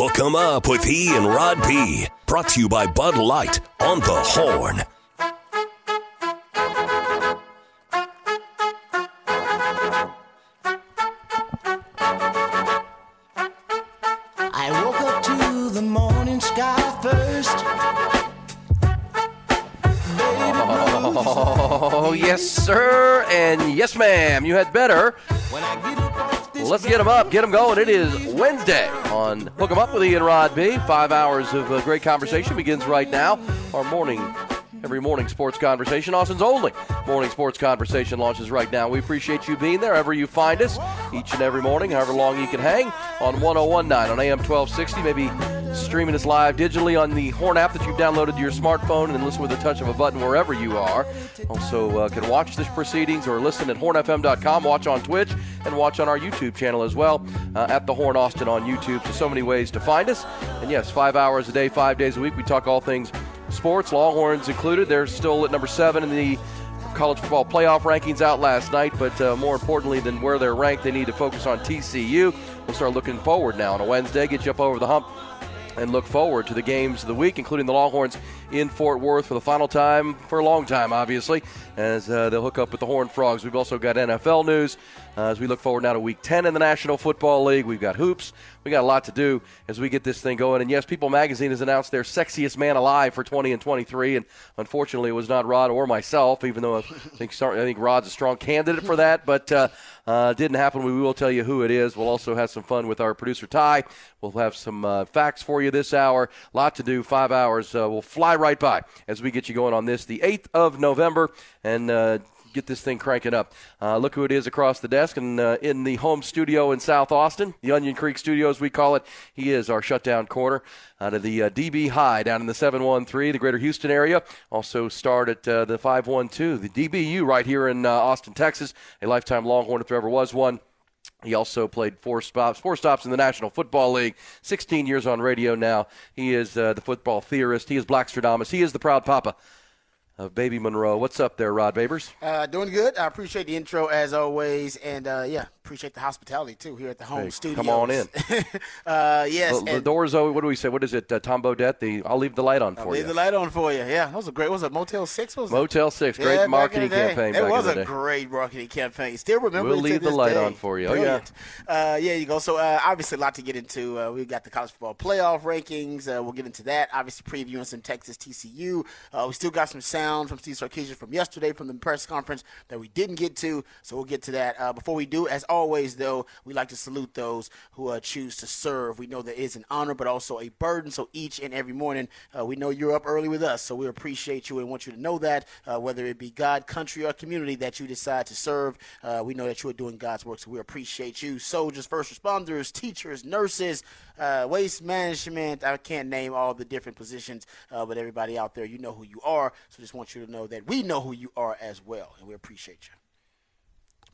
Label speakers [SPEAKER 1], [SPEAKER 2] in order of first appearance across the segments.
[SPEAKER 1] Hook 'em up with E and Rod B. Brought to you by Bud Light on the Horn.
[SPEAKER 2] I woke up to the morning sky first.
[SPEAKER 3] Oh, yes, sir, and yes, ma'am. You had better. Let's get them up, get them going. It is Wednesday on Hook 'em Up with Ian Rod B. Five hours of uh, great conversation begins right now. Our morning, every morning sports conversation, Austin's only morning sports conversation launches right now. We appreciate you being there, wherever you find us, each and every morning, however long you can hang on 1019 on AM 1260, maybe streaming us live digitally on the Horn app that you've downloaded to your smartphone and listen with a touch of a button wherever you are. Also, uh, can watch this proceedings or listen at hornfm.com, watch on Twitch, and watch on our YouTube channel as well uh, at the Horn Austin on YouTube. So, so many ways to find us. And yes, five hours a day, five days a week. We talk all things sports, Longhorns included. They're still at number seven in the college football playoff rankings out last night, but uh, more importantly than where they're ranked, they need to focus on TCU. We'll start looking forward now on a Wednesday, get you up over the hump and look forward to the games of the week, including the Longhorns in Fort Worth for the final time for a long time, obviously, as uh, they'll hook up with the Horned Frogs. We've also got NFL news uh, as we look forward now to Week 10 in the National Football League. We've got hoops. We got a lot to do as we get this thing going. And yes, People Magazine has announced their sexiest man alive for 20 and 23, and unfortunately, it was not Rod or myself, even though I think I think Rod's a strong candidate for that, but. Uh, uh, didn't happen. We will tell you who it is. We'll also have some fun with our producer Ty. We'll have some uh, facts for you this hour. lot to do. Five hours. Uh, we'll fly right by as we get you going on this, the 8th of November, and uh, get this thing cranking up. Uh, look who it is across the desk and uh, in the home studio in South Austin, the Onion Creek Studios, we call it. He is our shutdown corner out of the uh, DB High down in the 713, the greater Houston area. Also starred at uh, the 512, the DBU right here in uh, Austin, Texas. A lifetime Longhorn if there ever was one. He also played four stops, four stops in the National Football League. 16 years on radio now. He is uh, the football theorist. He is Black Stradamus. He is the proud papa of Baby Monroe. What's up there, Rod Babers?
[SPEAKER 4] Uh, doing good. I appreciate the intro as always, and uh, yeah, appreciate the hospitality too here at the home
[SPEAKER 3] Hey,
[SPEAKER 4] studio.
[SPEAKER 3] come on in.
[SPEAKER 4] uh, yes,
[SPEAKER 3] The, the doors. Oh, what do we say? What is it? Uh, Tom Bodette. The I'll leave the light on for
[SPEAKER 4] leave
[SPEAKER 3] you.
[SPEAKER 4] Leave the light on for you. Yeah, that was a great. What was it Motel Six? Was?
[SPEAKER 3] Motel Six. Great marketing campaign.
[SPEAKER 4] It was a great marketing campaign. Still remember.
[SPEAKER 3] We'll leave the light
[SPEAKER 4] day.
[SPEAKER 3] on for you. Oh, yeah.
[SPEAKER 4] Uh, yeah, you go. So uh, obviously a lot to get into. Uh, we got the college football playoff rankings. Uh, we'll get into that. Obviously previewing some Texas TCU. Uh, we still got some sound from Steve Sarkisian from yesterday from the press conference that we didn't get to. So we'll get to that. Uh, before we do, as always, though, we like to salute those who uh, choose to serve. We know that is an honor, but also a burden. So each and every morning, uh, we know you're up early with us. So we appreciate you and want you to know that, uh, whether it be God, country, or community that you decide to serve, uh, we know that you are doing God's work. So we appreciate you. Soldiers, first responders, teachers, nurses, uh, waste management. I can't name all the different positions, but everybody out there, you know who you are. So just want you to know that we know who you are as well, and we appreciate you.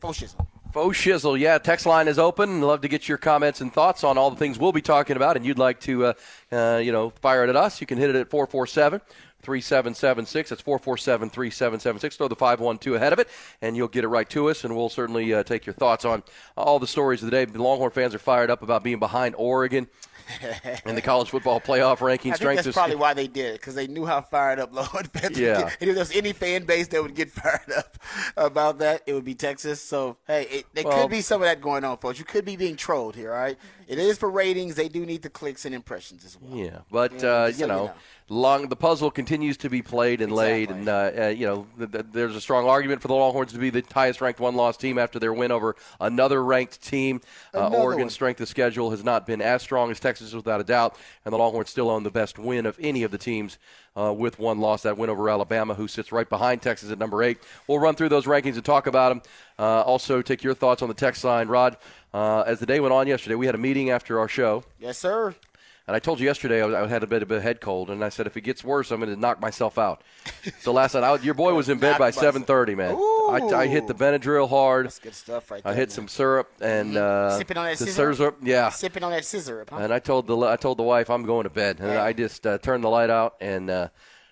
[SPEAKER 4] Faux shizzle.
[SPEAKER 3] Faux shizzle, yeah. Text line is open. Love to get your comments and thoughts on all the things we'll be talking about, and you'd like to, uh, uh, you know, fire it at us. You can hit it at four four seven. 3776. That's 447 3776. Throw the 512 ahead of it, and you'll get it right to us, and we'll certainly uh, take your thoughts on all the stories of the day. The Longhorn fans are fired up about being behind Oregon in the college football playoff ranking.
[SPEAKER 4] I think
[SPEAKER 3] Strength
[SPEAKER 4] that's
[SPEAKER 3] is-
[SPEAKER 4] probably why they did it because they knew how fired up Lord fans
[SPEAKER 3] Yeah.
[SPEAKER 4] would get. And if there's any fan base that would get fired up about that, it would be Texas. So hey, it, there
[SPEAKER 3] Well-
[SPEAKER 4] could be some of that going on, folks. You could be being trolled here. All right, it is for ratings. They do need the clicks and impressions as well.
[SPEAKER 3] Yeah, but
[SPEAKER 4] Yeah,
[SPEAKER 3] uh, you
[SPEAKER 4] so you
[SPEAKER 3] know,
[SPEAKER 4] know.
[SPEAKER 3] long the puzzle continues to be played and laid, and uh, uh, you know, th- th- there's a strong argument for the Longhorns to be the highest ranked one loss team after their win over another ranked team. Uh, Oregon's
[SPEAKER 4] one.
[SPEAKER 3] strength of schedule has not been as strong as Texas, without a doubt, and the Longhorns still own the best win of any of the teams. Uh, with one loss, that win over Alabama, who sits right behind Texas at number eight. We'll run through those rankings and talk about them. Uh, also, take your thoughts on the text line, Rod. Uh, as the day went on yesterday, we had a meeting after our show.
[SPEAKER 4] Yes, sir.
[SPEAKER 3] And I told you yesterday I, was, I had a bit of a head cold, and I said if it gets worse, I'm going to knock myself out. so last night, I, your boy was in bed by 7:30, man. I, I hit the Benadryl hard.
[SPEAKER 4] That's good stuff right there.
[SPEAKER 3] I hit
[SPEAKER 4] man.
[SPEAKER 3] some syrup and uh,
[SPEAKER 4] Sipping on that sizzurp?
[SPEAKER 3] syrup, yeah.
[SPEAKER 4] sipping on that sizzurp. Huh?
[SPEAKER 3] And I told the I told the wife I'm going to bed, and
[SPEAKER 4] Yeah.
[SPEAKER 3] I just uh, turned the light out and uh,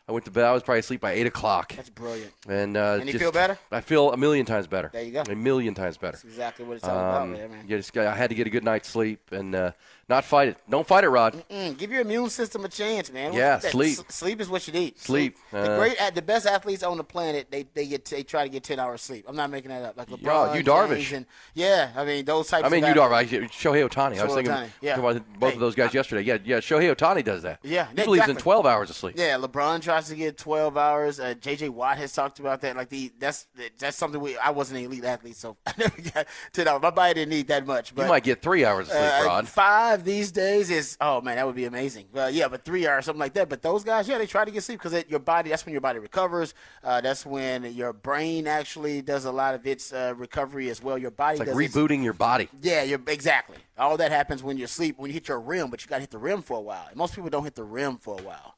[SPEAKER 3] I went to bed. I was probably asleep by eight o'clock.
[SPEAKER 4] That's brilliant.
[SPEAKER 3] And uh,
[SPEAKER 4] And you
[SPEAKER 3] just-
[SPEAKER 4] feel better?
[SPEAKER 3] I feel a million times better.
[SPEAKER 4] There you go.
[SPEAKER 3] A million times better.
[SPEAKER 4] That's exactly what it's all about,
[SPEAKER 3] Um,
[SPEAKER 4] there, man.
[SPEAKER 3] you just I had to get a good night's sleep and uh, not fight it. Don't fight it, Rod.
[SPEAKER 4] Mm, give your immune system a chance, man.
[SPEAKER 3] Yeah, sleep.
[SPEAKER 4] s- Sleep is what you need.
[SPEAKER 3] Sleep.
[SPEAKER 4] the
[SPEAKER 3] Uh,
[SPEAKER 4] great, the best athletes on the planet, they they get they try to get ten hours of sleep. I'm not making that up. Like
[SPEAKER 3] Yeah,
[SPEAKER 4] LeBron,
[SPEAKER 3] you Darvish.
[SPEAKER 4] And yeah, I mean those types.
[SPEAKER 3] I mean, you. Darvish, Shohei Ohtani. I was thinking
[SPEAKER 4] Ohtani, yeah.
[SPEAKER 3] about both
[SPEAKER 4] Hey,
[SPEAKER 3] of those guys yesterday. Yeah, yeah. Shohei Ohtani does that.
[SPEAKER 4] Yeah,
[SPEAKER 3] he believes in 12 hours of sleep.
[SPEAKER 4] Yeah, LeBron tries to get 12 hours. Uh, JJ Watt has talked about that. Like the that's that's something we. I wasn't an elite athlete, so I never got 10 hours. My body didn't need that much. But
[SPEAKER 3] you might get three hours of sleep,
[SPEAKER 4] uh,
[SPEAKER 3] Rod.
[SPEAKER 4] Five these days is oh man, that would be amazing. Uh, yeah, but three hours, something like that. But those guys, yeah, they try to get sleep because your body. That's when your body recovers. Uh, that's when your brain actually does a lot of its uh, recovery as well. Your body
[SPEAKER 3] It's like
[SPEAKER 4] does its-
[SPEAKER 3] rebooting your body.
[SPEAKER 4] yeah, you're exactly. All that happens when you sleep, when you hit your REM, but you got to hit the REM for a while. And most people don't hit the REM for a while.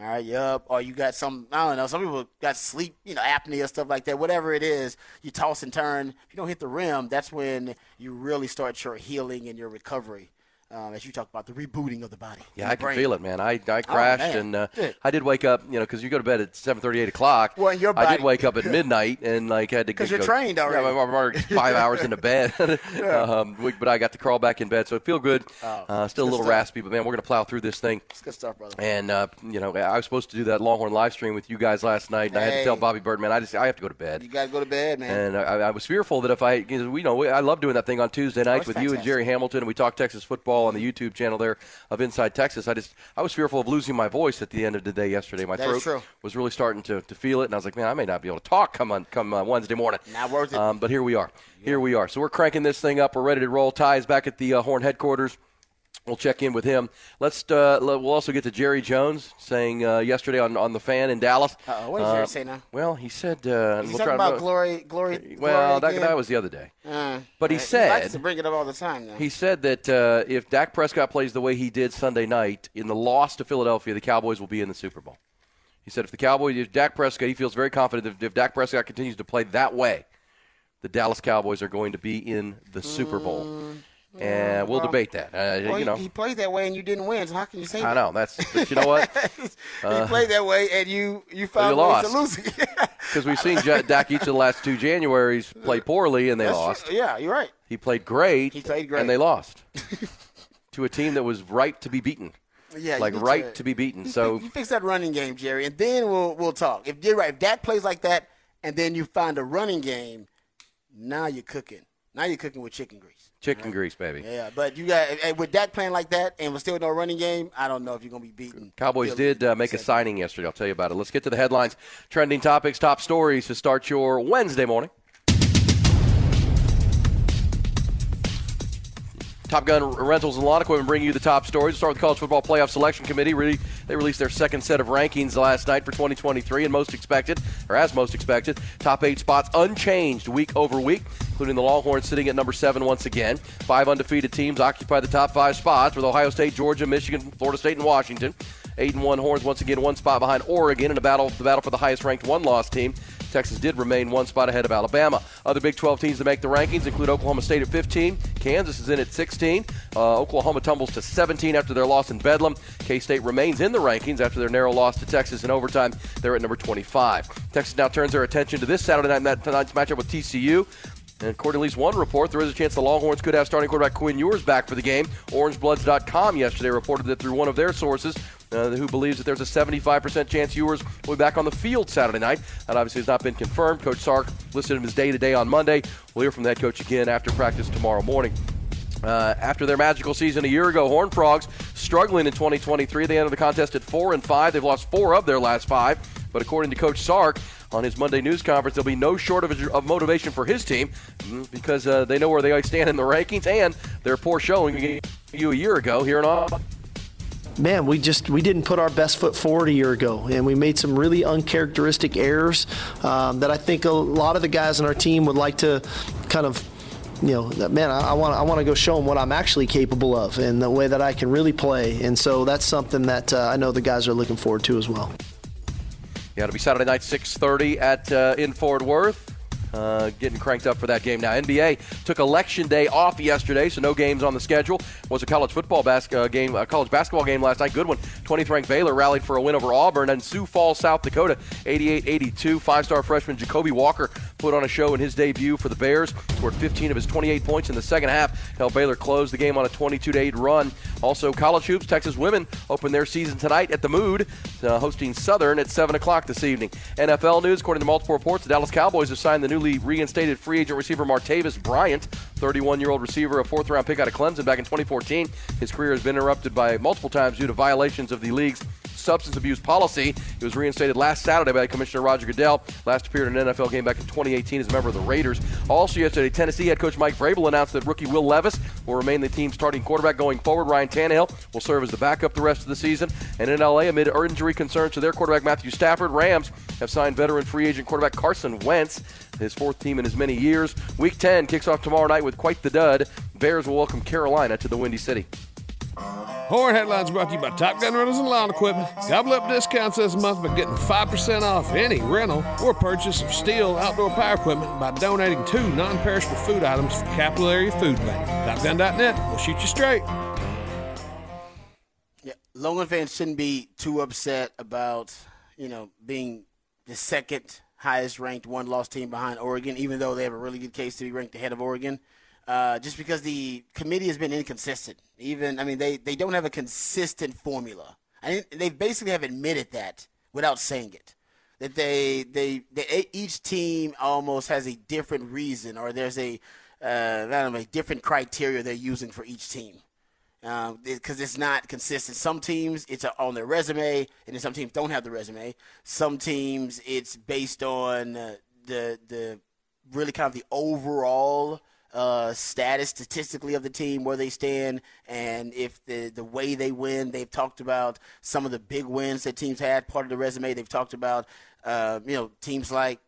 [SPEAKER 4] All right, yep. Or you got some, I don't know, some people got sleep, you know, apnea, or stuff like that. Whatever it is, you toss and turn. If you don't hit the REM, that's when you really start your healing and your recovery. Um, as you talk about the rebooting of the body.
[SPEAKER 3] Yeah,
[SPEAKER 4] and
[SPEAKER 3] I
[SPEAKER 4] the
[SPEAKER 3] can feel it, man. I, I crashed
[SPEAKER 4] man.
[SPEAKER 3] and uh, I did wake up, you know, because you go to bed at 7:30, 8 o'clock.
[SPEAKER 4] Well, and your
[SPEAKER 3] I did wake up at midnight and like had to
[SPEAKER 4] 'Cause
[SPEAKER 3] go-
[SPEAKER 4] you're trained
[SPEAKER 3] Yeah,
[SPEAKER 4] already.
[SPEAKER 3] I'm already five hours into bed, um, we- but I got to crawl back in bed, so it feel good.
[SPEAKER 4] Oh,
[SPEAKER 3] uh, still a little
[SPEAKER 4] stuff.
[SPEAKER 3] raspy, but man, we're gonna plow through this thing.
[SPEAKER 4] It's good stuff, brother.
[SPEAKER 3] And uh, you know, I was supposed to do that Longhorn live stream with you guys last night, and I had to tell Bobby Bird, man, I just I have to go to bed.
[SPEAKER 4] You got to go to bed, man.
[SPEAKER 3] And I, I was fearful that if I, you know, we know I love doing that thing on Tuesday nights
[SPEAKER 4] it's
[SPEAKER 3] with you and. Jerry Hamilton, and we talk Texas football on the YouTube channel there of Inside Texas. I just I was fearful of losing my voice at the end of the day yesterday. My
[SPEAKER 4] That
[SPEAKER 3] throat was really starting to, to feel it, and I was like, man, I may not be able to talk come on come uh, Wednesday morning.
[SPEAKER 4] Not worth it.
[SPEAKER 3] Um, but here we are. Here we are. So we're cranking this thing up. We're ready to roll. Ty's back at the uh, Horn headquarters. We'll check in with him. Let's. Uh, we'll also get to Jerry Jones saying uh, yesterday on on the fan in Dallas.
[SPEAKER 4] Uh-oh, what did Jerry say now?
[SPEAKER 3] Well, he said. Uh,
[SPEAKER 4] He's
[SPEAKER 3] we'll
[SPEAKER 4] talking about glory, glory.
[SPEAKER 3] Well,
[SPEAKER 4] glory
[SPEAKER 3] that, that was the other day.
[SPEAKER 4] Uh,
[SPEAKER 3] But he
[SPEAKER 4] uh,
[SPEAKER 3] said-
[SPEAKER 4] likes to bring it up all the time. Now.
[SPEAKER 3] He said that uh, if Dak Prescott plays the way he did Sunday night in the loss to Philadelphia, the Cowboys will be in the Super Bowl. He said if the Cowboys, if Dak Prescott, he feels very confident that if Dak Prescott continues to play that way, the Dallas Cowboys are going to be in the Super Bowl. And we'll debate that. Uh,
[SPEAKER 4] Well,
[SPEAKER 3] you know,
[SPEAKER 4] he, he played that way and you didn't win. So how can you say
[SPEAKER 3] I
[SPEAKER 4] that?
[SPEAKER 3] know that's. But you know what?
[SPEAKER 4] he played that way and you you found
[SPEAKER 3] you
[SPEAKER 4] ways to
[SPEAKER 3] lost.
[SPEAKER 4] lose.
[SPEAKER 3] Because we've seen Ja- Dak each of the last two Januaries play poorly and they
[SPEAKER 4] That's
[SPEAKER 3] lost.
[SPEAKER 4] true. Yeah, you're right.
[SPEAKER 3] He played great.
[SPEAKER 4] He played great.
[SPEAKER 3] and they lost to a team that was right to be beaten.
[SPEAKER 4] Yeah,
[SPEAKER 3] like right to, be beaten.
[SPEAKER 4] You
[SPEAKER 3] So
[SPEAKER 4] fix, you fix that running game, Jerry, and then we'll we'll talk. If you're right, if Dak plays like that, and then you find a running game, now you're cooking. Now you're cooking with chicken grease.
[SPEAKER 3] Chicken grease, baby.
[SPEAKER 4] Yeah, but you got eh, with Dak playing like that, and with still no running game, I don't know if you're gonna be beaten.
[SPEAKER 3] Cowboys did uh, make a signing yesterday. I'll tell you about it. Let's get to the headlines, trending topics, top stories to start your Wednesday morning. Top Gun Rentals and Lawn Equipment bring you the top stories. We Start with the College Football Playoff Selection Committee. Really, they released their second set of rankings last night for 2023, and most expected, or as most expected, top eight spots unchanged week over week, including the Longhorns sitting at number seven once again. Five undefeated teams occupy the top five spots, with Ohio State, Georgia, Michigan, Florida State, and Washington. Eight and one Horns once again one spot behind Oregon in a battle, the battle for the highest ranked one loss team. Texas did remain one spot ahead of Alabama. Other Big 12 teams to make the rankings include Oklahoma State at 15. Kansas is in at 16. Uh, Oklahoma tumbles to 17 after their loss in Bedlam. K State remains in the rankings after their narrow loss to Texas in overtime. They're at number 25. Texas now turns their attention to this Saturday night tonight's matchup with TCU. And according to at least one report, there is a chance the Longhorns could have starting quarterback Quinn Ewers back for the game. OrangeBloods.com yesterday reported that through one of their sources, uh, who believes that there's a 75% chance Ewers will be back on the field Saturday night. That obviously has not been confirmed. Coach Sark listed him as day to day on Monday. We'll hear from that coach again after practice tomorrow morning. Uh, after their magical season a year ago, Horn Frogs struggling in 2023. They entered the contest at four and five. They've lost four of their last five. But according to Coach Sark on his Monday news conference, there'll be no short of, of motivation for his team mm, because uh, they know where they stand in the rankings and their poor showing you a year ago here in Austin.
[SPEAKER 5] Man, we just we didn't put our best foot forward a year ago, and we made some really uncharacteristic errors um, that I think a lot of the guys on our team would like to kind of. You know, man, I want I want to go show them what I'm actually capable of and the way that I can really play, and so that's something that uh, I know the guys are looking forward to as well.
[SPEAKER 3] Yeah, it'll be Saturday night, 6:30 at uh, in Fort Worth. Uh, getting cranked up for that game now. NBA took election day off yesterday, so no games on the schedule. Was a college football bas- uh, game, a college basketball game last night. Good one. 20th ranked Baylor rallied for a win over Auburn and Sioux Falls, South Dakota, 88-82. Five-star freshman Ja'Kobe Walter put on a show in his debut for the Bears. Scored 15 of his 28 points in the second half. Helped Baylor close the game on a 22-8 run. Also, college hoops. Texas women open their season tonight at the Mood, uh, hosting Southern at 7 o'clock this evening. NFL news, according to multiple reports, the Dallas Cowboys have signed the newly reinstated free agent receiver Martavis Bryant, 31-year-old receiver, a fourth-round pick out of Clemson back in 2014. His career has been interrupted by multiple times due to violations of the league's substance abuse policy. He was reinstated last Saturday by Commissioner Roger Goodell. Last appeared in an NFL game back in 2018 as a member of the Raiders. Also yesterday, Tennessee head coach Mike Vrabel announced that rookie Will Levis will remain the team's starting quarterback going forward. Ryan Tannehill will serve as the backup the rest of the season. And in LA, amid injury concerns to their quarterback Matthew Stafford, Rams have signed veteran free agent quarterback Carson Wentz, his fourth team in as many years. Week 10 kicks off tomorrow night with quite the dud. Bears will welcome Carolina to the Windy City.
[SPEAKER 6] Horn Headlines brought to you by Top Gun Rentals and Lawn Equipment. Gobble up discounts this month by getting 5% off any rental or purchase of STIHL outdoor power equipment by donating two non perishable food items for Capital Area Food Bank. TopGun.net will shoot you straight.
[SPEAKER 4] Yeah, Longhorn fans shouldn't be too upset about you know being the second highest ranked one loss team behind Oregon, even though they have a really good case to be ranked ahead of Oregon. Uh, just because the committee has been inconsistent. Even I mean they, they don't have a consistent formula. I they basically have admitted that without saying it. That they, they they each team almost has a different reason or there's a uh, I don't know a different criteria they're using for each team because it's not consistent. Some teams it's on their resume, and then some teams don't have the resume. Some teams it's based on uh, the the really kind of the overall uh, status statistically of the team, where they stand, and if the the way they win. They've talked about some of the big wins that teams had. Part of the resume they've talked about, uh, you know, teams like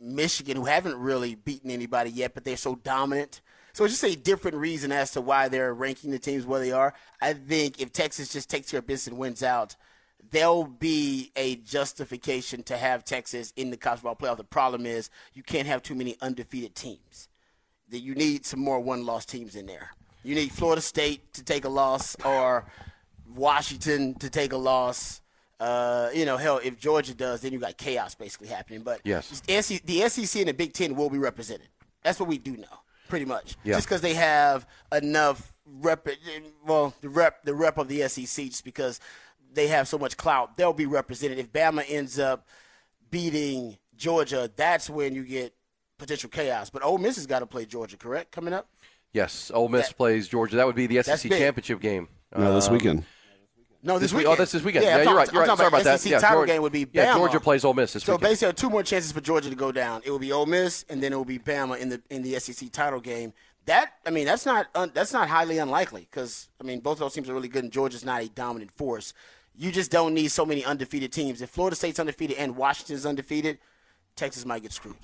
[SPEAKER 4] Michigan who haven't really beaten anybody yet, but they're so dominant. So it's just a different reason as to why they're ranking the teams where they are. I think if Texas just takes care of business and wins out, there'll be a justification to have Texas in the college football playoff. The problem is you can't have too many undefeated teams. That you need some more one-loss teams in there. You need Florida State to take a loss or Washington to take a loss. Uh, you know, hell, if Georgia does, then you got chaos basically happening. But
[SPEAKER 3] Yes.
[SPEAKER 4] the SEC the SEC and the Big Ten will be represented. That's what we do know, pretty much.
[SPEAKER 3] Yeah.
[SPEAKER 4] Just because they have enough rep, well, the rep, the rep of the SEC, just because they have so much clout, they'll be represented. If Bama ends up beating Georgia, that's when you get potential chaos. But Ole Miss has got to play Georgia, correct? Coming up.
[SPEAKER 3] Yes, Ole Miss
[SPEAKER 4] That-
[SPEAKER 3] plays Georgia. That would be the SEC championship game.
[SPEAKER 7] No, this
[SPEAKER 3] Um,
[SPEAKER 7] weekend.
[SPEAKER 4] No, this,
[SPEAKER 3] This week-
[SPEAKER 4] weekend.
[SPEAKER 3] oh, that's this weekend.
[SPEAKER 4] Yeah,
[SPEAKER 3] Yeah, you're right, you're
[SPEAKER 4] I'm
[SPEAKER 3] right.
[SPEAKER 4] talking
[SPEAKER 3] Sorry about that.
[SPEAKER 4] SEC
[SPEAKER 3] Yeah,
[SPEAKER 4] title
[SPEAKER 3] Georgia-
[SPEAKER 4] game would be Bama.
[SPEAKER 3] yeah, Georgia plays Ole Miss this
[SPEAKER 4] So
[SPEAKER 3] weekend.
[SPEAKER 4] basically, there are two more chances for Georgia to go down. It will be Ole Miss, and then it will be Bama in the in the SEC title game. That I mean, that's not un, that's not highly unlikely because I mean, both of those teams are really good, and Georgia's not a dominant force. You just don't need so many undefeated teams. If Florida State's undefeated and Washington's undefeated, Texas might get screwed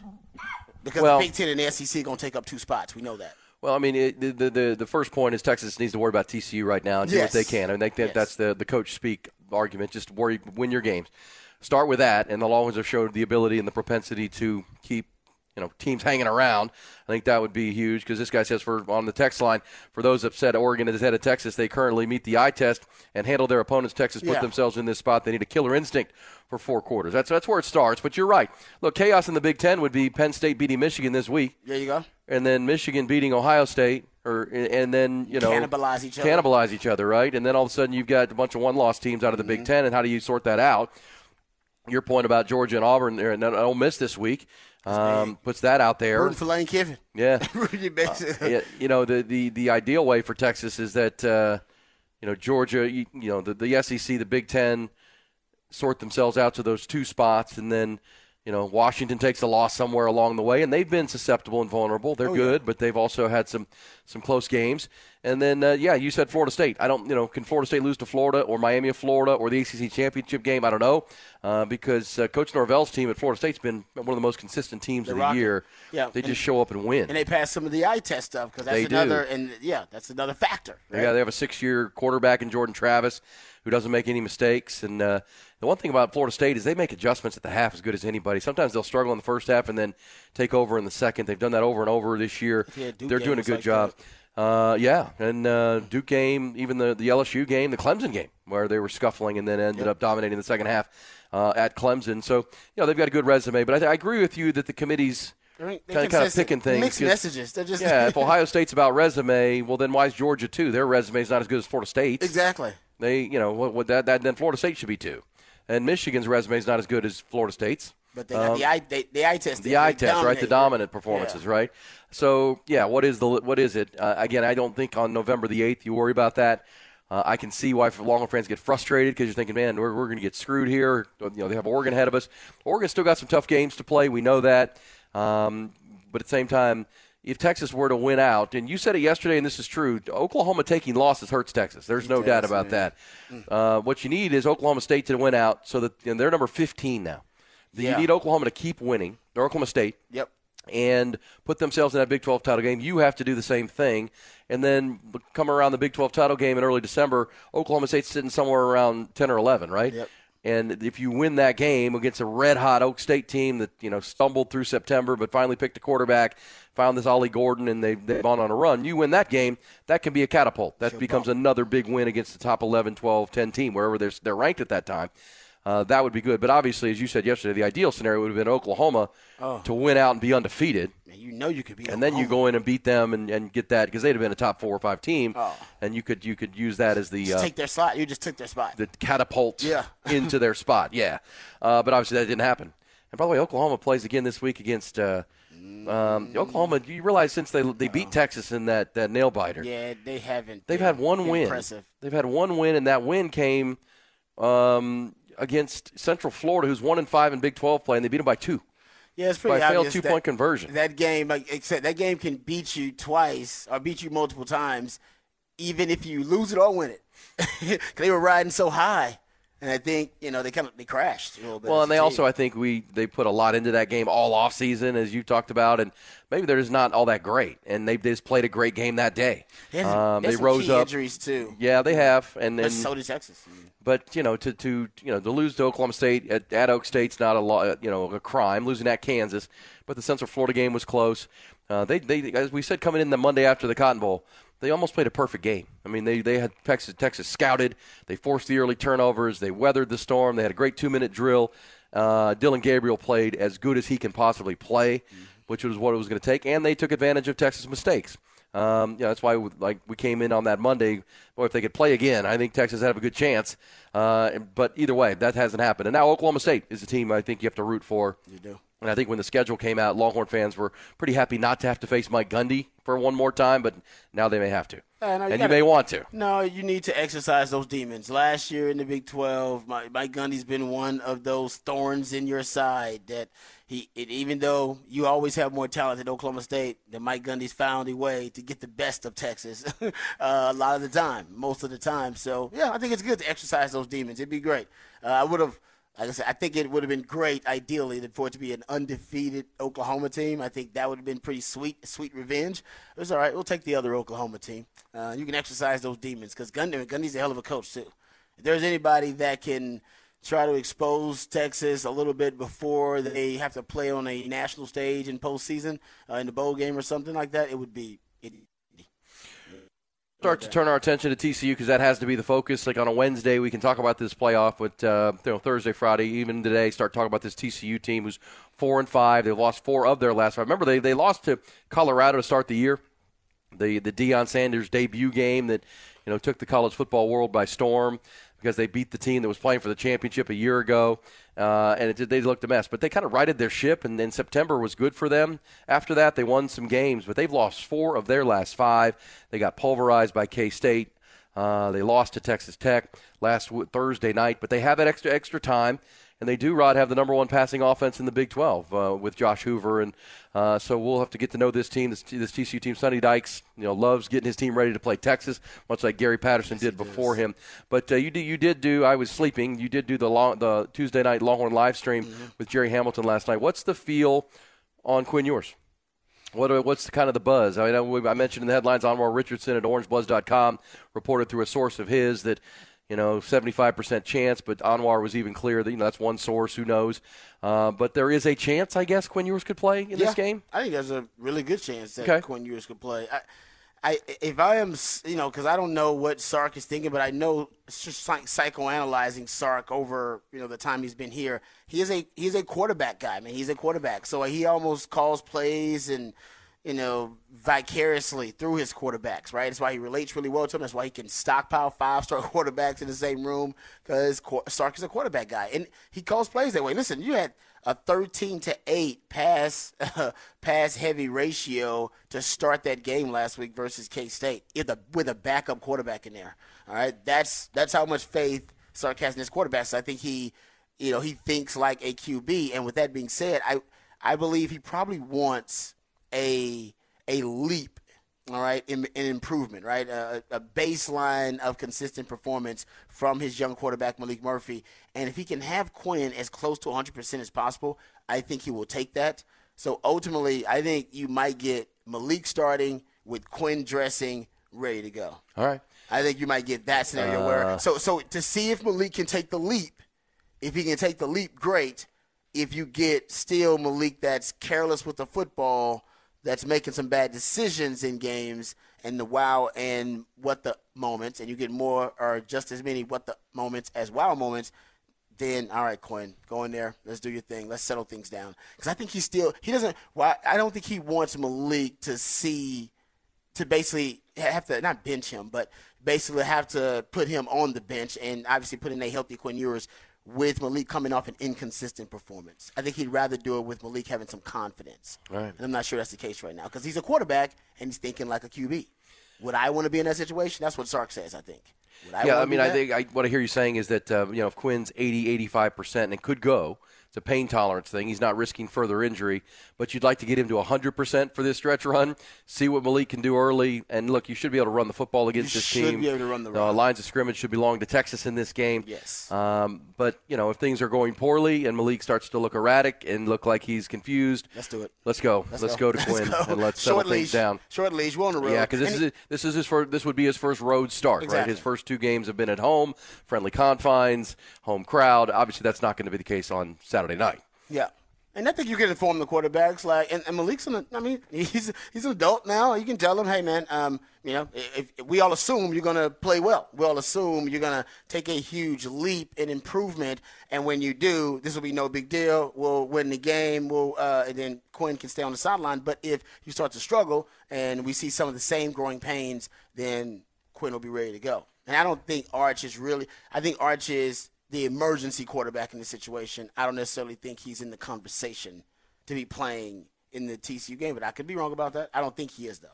[SPEAKER 4] because
[SPEAKER 3] Well-
[SPEAKER 4] the Big Ten and the SEC are going to take up two spots. We know that.
[SPEAKER 3] Well, I mean, it, the, the the the first point is Texas needs to worry about TCU right now and do
[SPEAKER 4] Yes.
[SPEAKER 3] what they can. I mean, they,
[SPEAKER 4] Yes.
[SPEAKER 3] that's the the coach speak argument. Just worry, win your games. Start with that, and the Longhorns have showed the ability and the propensity to keep you know teams hanging around. I think that would be huge because this guy says for on the text line for those upset Oregon is ahead of Texas, they currently meet the eye test and handle their opponents. Texas put
[SPEAKER 4] Yeah.
[SPEAKER 3] themselves in this spot. They need a killer instinct for four quarters. That's that's where it starts. But you're right. Look, chaos in the Big Ten would be Penn State beating Michigan this week
[SPEAKER 4] There you go.
[SPEAKER 3] and then Michigan beating Ohio State, or and then you know
[SPEAKER 4] Cannibalize each other.
[SPEAKER 3] cannibalize each other, right? And then all of a sudden you've got a bunch of one-loss teams out of the Big
[SPEAKER 4] Mm-hmm.
[SPEAKER 3] Ten, and how do you sort that out? Your point about Georgia and Auburn there, and Ole Miss this week um, puts that out there.
[SPEAKER 4] For Lane Kiffin.
[SPEAKER 3] Yeah,
[SPEAKER 4] Really basically-
[SPEAKER 3] yeah, you know the, the the ideal way for Texas is that uh, you know Georgia, you, you know the the SEC, the Big Ten sort themselves out to those two spots, and then you know Washington takes a loss somewhere along the way, and they've been susceptible and vulnerable. They're good, but they've also had some some close games. And then uh, yeah, you said Florida State. I don't you know can Florida State lose to Florida or Miami of Florida or the ACC championship game? I don't know uh, because uh, Coach Norvell's team at Florida State's been one of the most consistent teams of the
[SPEAKER 4] rocking.
[SPEAKER 3] year.
[SPEAKER 4] Yeah,
[SPEAKER 3] they
[SPEAKER 4] and-
[SPEAKER 3] just show up and win.
[SPEAKER 4] and they pass some of the eye test stuff because that's
[SPEAKER 3] They do.
[SPEAKER 4] another and yeah, that's another factor. right?
[SPEAKER 3] Yeah, they have a six-year quarterback in Jordan Travis, who doesn't make any mistakes. And uh, the one thing about Florida State is they make adjustments at the half as good as anybody. Sometimes they'll struggle in the first half and then take over in the second. They've done that over and over this year.
[SPEAKER 4] Yeah,
[SPEAKER 3] They're doing a good
[SPEAKER 4] like
[SPEAKER 3] job. Uh, yeah, and uh, Duke game, even the, the LSU game, the Clemson game, where they were scuffling and then ended up dominating the second half uh, at Clemson. So, you know, they've got a good resume. But I, I agree with you that the committee's kind of kind of picking things.
[SPEAKER 4] Mixed messages. They're just
[SPEAKER 3] yeah, if Ohio State's about resume, well, then why is Georgia too? Their resume is not as good as Florida State's.
[SPEAKER 4] exactly.
[SPEAKER 3] They, you know, what, what that, that then Florida State should be too. And Michigan's resume is not as good as Florida State's.
[SPEAKER 4] But they got the eye they, the eye test.
[SPEAKER 3] Um, The eye test, right? The dominant performances, right? So, yeah, what is the what is it? Uh, again, I don't think on November the eighth you worry about that. Uh, I can see why Longhorn fans get frustrated because you're thinking, man, we're, we're going to get screwed here. You know, they have Oregon ahead of us. Oregon still got some tough games to play. We know that. Um, but at the same time, if Texas were to win out, and you said it yesterday, and this is true, Oklahoma taking losses hurts Texas. There's no doubt about that. Uh, what you need is Oklahoma State to win out so that and they're number 15 now.
[SPEAKER 4] Yeah.
[SPEAKER 3] You need Oklahoma to keep winning, or Oklahoma State,
[SPEAKER 4] Yep.
[SPEAKER 3] And put themselves in that Big 12 title game. You have to do the same thing. And then come around the Big 12 title game in early December, Oklahoma State's sitting somewhere around 10 or 11, right?
[SPEAKER 4] Yep.
[SPEAKER 3] And if you win that game against a red hot Oak State team that you know stumbled through September but finally picked a quarterback, found this Ollie Gordon, and they've, they've gone on a run, you win that game, that can be a catapult. That becomes another big win against the top 11, 12, 10 team, wherever they're, they're ranked at that time. Uh, that would be good. But obviously, as you said yesterday, the ideal scenario would have been Oklahoma to win out and be undefeated.
[SPEAKER 4] Man, you know you could be.
[SPEAKER 3] And then you go in and beat them and, and get that because they'd have been a top four or five team,
[SPEAKER 4] Oh.
[SPEAKER 3] and you could you could use that as the
[SPEAKER 4] Just
[SPEAKER 3] uh,
[SPEAKER 4] take their spot. You just took their spot.
[SPEAKER 3] the catapult
[SPEAKER 4] Yeah.
[SPEAKER 3] into their spot. Yeah, uh, but obviously that didn't happen. And by the way, Oklahoma plays again this week against uh, um, Oklahoma. You realize since they they beat Texas in that that nail biter,
[SPEAKER 4] yeah, they haven't.
[SPEAKER 3] they've had one win.
[SPEAKER 4] Impressive.
[SPEAKER 3] They've had one win, and that win came um, against Central Florida, who's one and five in Big Twelve play, and they beat them by two.
[SPEAKER 4] Yeah, it's pretty
[SPEAKER 3] by a failed
[SPEAKER 4] obvious
[SPEAKER 3] two-point conversion.
[SPEAKER 4] That game, like, except that game can beat you twice or beat you multiple times, even if you lose it or win it. they were riding so high, and I think you know they kind of they crashed a little bit.
[SPEAKER 3] Well, and they
[SPEAKER 4] team.
[SPEAKER 3] also, I think, we they put a lot into that game all off season, as you talked about, and maybe they're just not all that great, and they, they just played a great game that day.
[SPEAKER 4] They
[SPEAKER 3] Um,
[SPEAKER 4] they had
[SPEAKER 3] they
[SPEAKER 4] some
[SPEAKER 3] rose up.
[SPEAKER 4] injuries too.
[SPEAKER 3] Yeah, they have, and,
[SPEAKER 4] But
[SPEAKER 3] and
[SPEAKER 4] so did Texas.
[SPEAKER 3] But you know to to you know to lose to Oklahoma State at, at Oak State's not a lot you know a crime. Losing at Kansas, but the Central Florida game was close. Uh, they they as we said coming in the Monday after the Cotton Bowl, they almost played a perfect game. I mean they they had Texas Texas scouted. They forced the early turnovers. They weathered the storm. They had a great two minute drill. Uh, Dillon Gabriel played as good as he can possibly play, which was what it was going to take, and they took advantage of Texas mistakes. Um, you know, that's why like we came in on that Monday. Boy, if they could play again, I think Texas have a good chance. Uh, but either way, that hasn't happened. And now Oklahoma State is the team I think you have to root for.
[SPEAKER 4] You do.
[SPEAKER 3] And I think when the schedule came out, Longhorn fans were pretty happy not to have to face Mike Gundy for one more time, but now they may have to.
[SPEAKER 4] Uh, no, you
[SPEAKER 3] and you
[SPEAKER 4] gotta-
[SPEAKER 3] may want to.
[SPEAKER 4] No, you need to exercise those demons. Last year in the Big 12, Mike, Mike Gundy's been one of those thorns in your side that he, it, even though you always have more talent at Oklahoma State, that Mike Gundy's found a way to get the best of Texas uh, a lot of the time, most of the time. So, yeah, I think it's good to exercise those demons. It'd be great. Uh, I would have. Like I said, I think it would have been great, ideally, for it to be an undefeated Oklahoma team. I think that would have been pretty sweet, sweet revenge. It was all right. We'll take the other Oklahoma team. Uh, you can exercise those demons because Gundy, Gundy's a hell of a coach too. If there's anybody that can try to expose Texas a little bit before they have to play on a national stage in postseason uh, in the bowl game or something like that, it would be. It,
[SPEAKER 3] start to turn our attention to TCU because that has to be the focus. Like on a Wednesday, we can talk about this playoff, but uh, you know Thursday, Friday, even today, start talking about this TCU team who's four and five. They've lost four of their last five. Remember, they they lost to Colorado to start the year. The the Deion Sanders debut game that you know took the college football world by storm because they beat the team that was playing for the championship a year ago, uh, and it they looked a mess. But they kind of righted their ship, and then September was good for them. After that, they won some games, but they've lost four of their last five. They got pulverized by K State. Uh, they lost to Texas Tech last Thursday night, but they have that extra extra time, and they do, Rod, have the number one passing offense in the Big 12 uh, with Josh Hoover, and uh, so we'll have to get to know this team. This, this TCU team, Sonny Dykes, you know, loves getting his team ready to play Texas, much like Gary Patterson did before him. But uh, you did, you did do. I was sleeping. You did do the long, the Tuesday night Longhorn live stream with Jerry Hamilton last night. What's the feel on Quinn Ewers? What what's the kind of the buzz? I mean, I, I mentioned in the headlines, Anwar Richardson at OrangeBloods.com reported through a source of his that you know, 75% chance, but Anwar was even clear that, you know, that's one source, who knows. Uh, but there is a chance, I guess, Quinn Ewers could play in
[SPEAKER 4] Yeah,
[SPEAKER 3] this game.
[SPEAKER 4] I think there's a really good chance that
[SPEAKER 3] Okay.
[SPEAKER 4] Quinn Ewers could play. I, I, if I am, you know, because I don't know what Sark is thinking, but I know it's just like psychoanalyzing Sark over, you know, the time he's been here. He is a he's a quarterback guy, man. He's a quarterback, so he almost calls plays and you know, vicariously through his quarterbacks, right? That's why he relates really well to them. That's why he can stockpile five star quarterbacks in the same room because Sark is a quarterback guy. And he calls plays that way. Listen, you had a 13 to 8 pass pass heavy ratio to start that game last week versus K State with a, backup quarterback in there. All right. That's that's how much faith Sark has in his quarterbacks. I think he you know, he thinks like a QB. And with that being said, I I believe he probably wants a a leap, all right, in, in improvement, right, a, a baseline of consistent performance from his young quarterback Maalik Murphy, and if he can have Quinn as close to 100% as possible, I think he will take that. So ultimately, I think you might get Maalik starting with Quinn dressing ready to go.
[SPEAKER 3] All right.
[SPEAKER 4] I think you might get that scenario where uh, so so to see if Maalik can take the leap, if he can take the leap, great. If you get still Maalik that's careless with the football, that's making some bad decisions in games and the wow and what the moments, and you get more or just as many what the moments as wow moments, then all right, Quinn, go in there. Let's do your thing. Let's settle things down. Because I think he still he doesn't. Why I don't think he wants Maalik to see to basically have to not bench him, but basically have to put him on the bench and obviously put in a healthy Quinn Ewers with Maalik coming off an inconsistent performance. I think he'd rather do it with Maalik having some confidence.
[SPEAKER 3] Right.
[SPEAKER 4] And I'm not sure that's the case right now because he's a quarterback and he's thinking like a QB. Would I want to be in that situation? That's what Sark says, I think. I
[SPEAKER 3] yeah, I mean, I think I, what I hear you saying is that uh, you know if Quinn's 80, 85% and it could go, it's a pain tolerance thing. He's not risking further injury, but you'd like to get him to 100% for this stretch run, see what Maalik can do early, and look, you should be able to run the football against
[SPEAKER 4] You
[SPEAKER 3] this
[SPEAKER 4] should
[SPEAKER 3] team.
[SPEAKER 4] be able to run the
[SPEAKER 3] Uh, lines of scrimmage should belong to Texas in this game.
[SPEAKER 4] Yes.
[SPEAKER 3] Um, but you know, if things are going poorly and Maalik starts to look erratic and look like he's confused,
[SPEAKER 4] Let's do it.
[SPEAKER 3] Let's go. Let's, go. to Quinn and let's settle
[SPEAKER 4] Short
[SPEAKER 3] things
[SPEAKER 4] leash,
[SPEAKER 3] down.
[SPEAKER 4] Short leash. We're on the road.
[SPEAKER 3] Yeah, because this is this is his first. This would be his first road start, right? His first two games have been at home, friendly confines, home crowd. Obviously, that's not going to be the case on Saturday night.
[SPEAKER 4] Yeah. And I think you can inform the quarterbacks, like, and, and Maalik's an, I mean, he's he's an adult now. You can tell him, hey, man, um, you know, if, if we all assume you're gonna play well. We all assume you're gonna take a huge leap in improvement, and when you do, this will be no big deal. We'll win the game. We'll, uh, and then Quinn can stay on the sideline. But if you start to struggle and we see some of the same growing pains, then Quinn will be ready to go. And I don't think Arch is really. I think Arch is the emergency quarterback in the situation. I don't necessarily think he's in the conversation to be playing in the TCU game, but I could be wrong about that. I don't think he is though.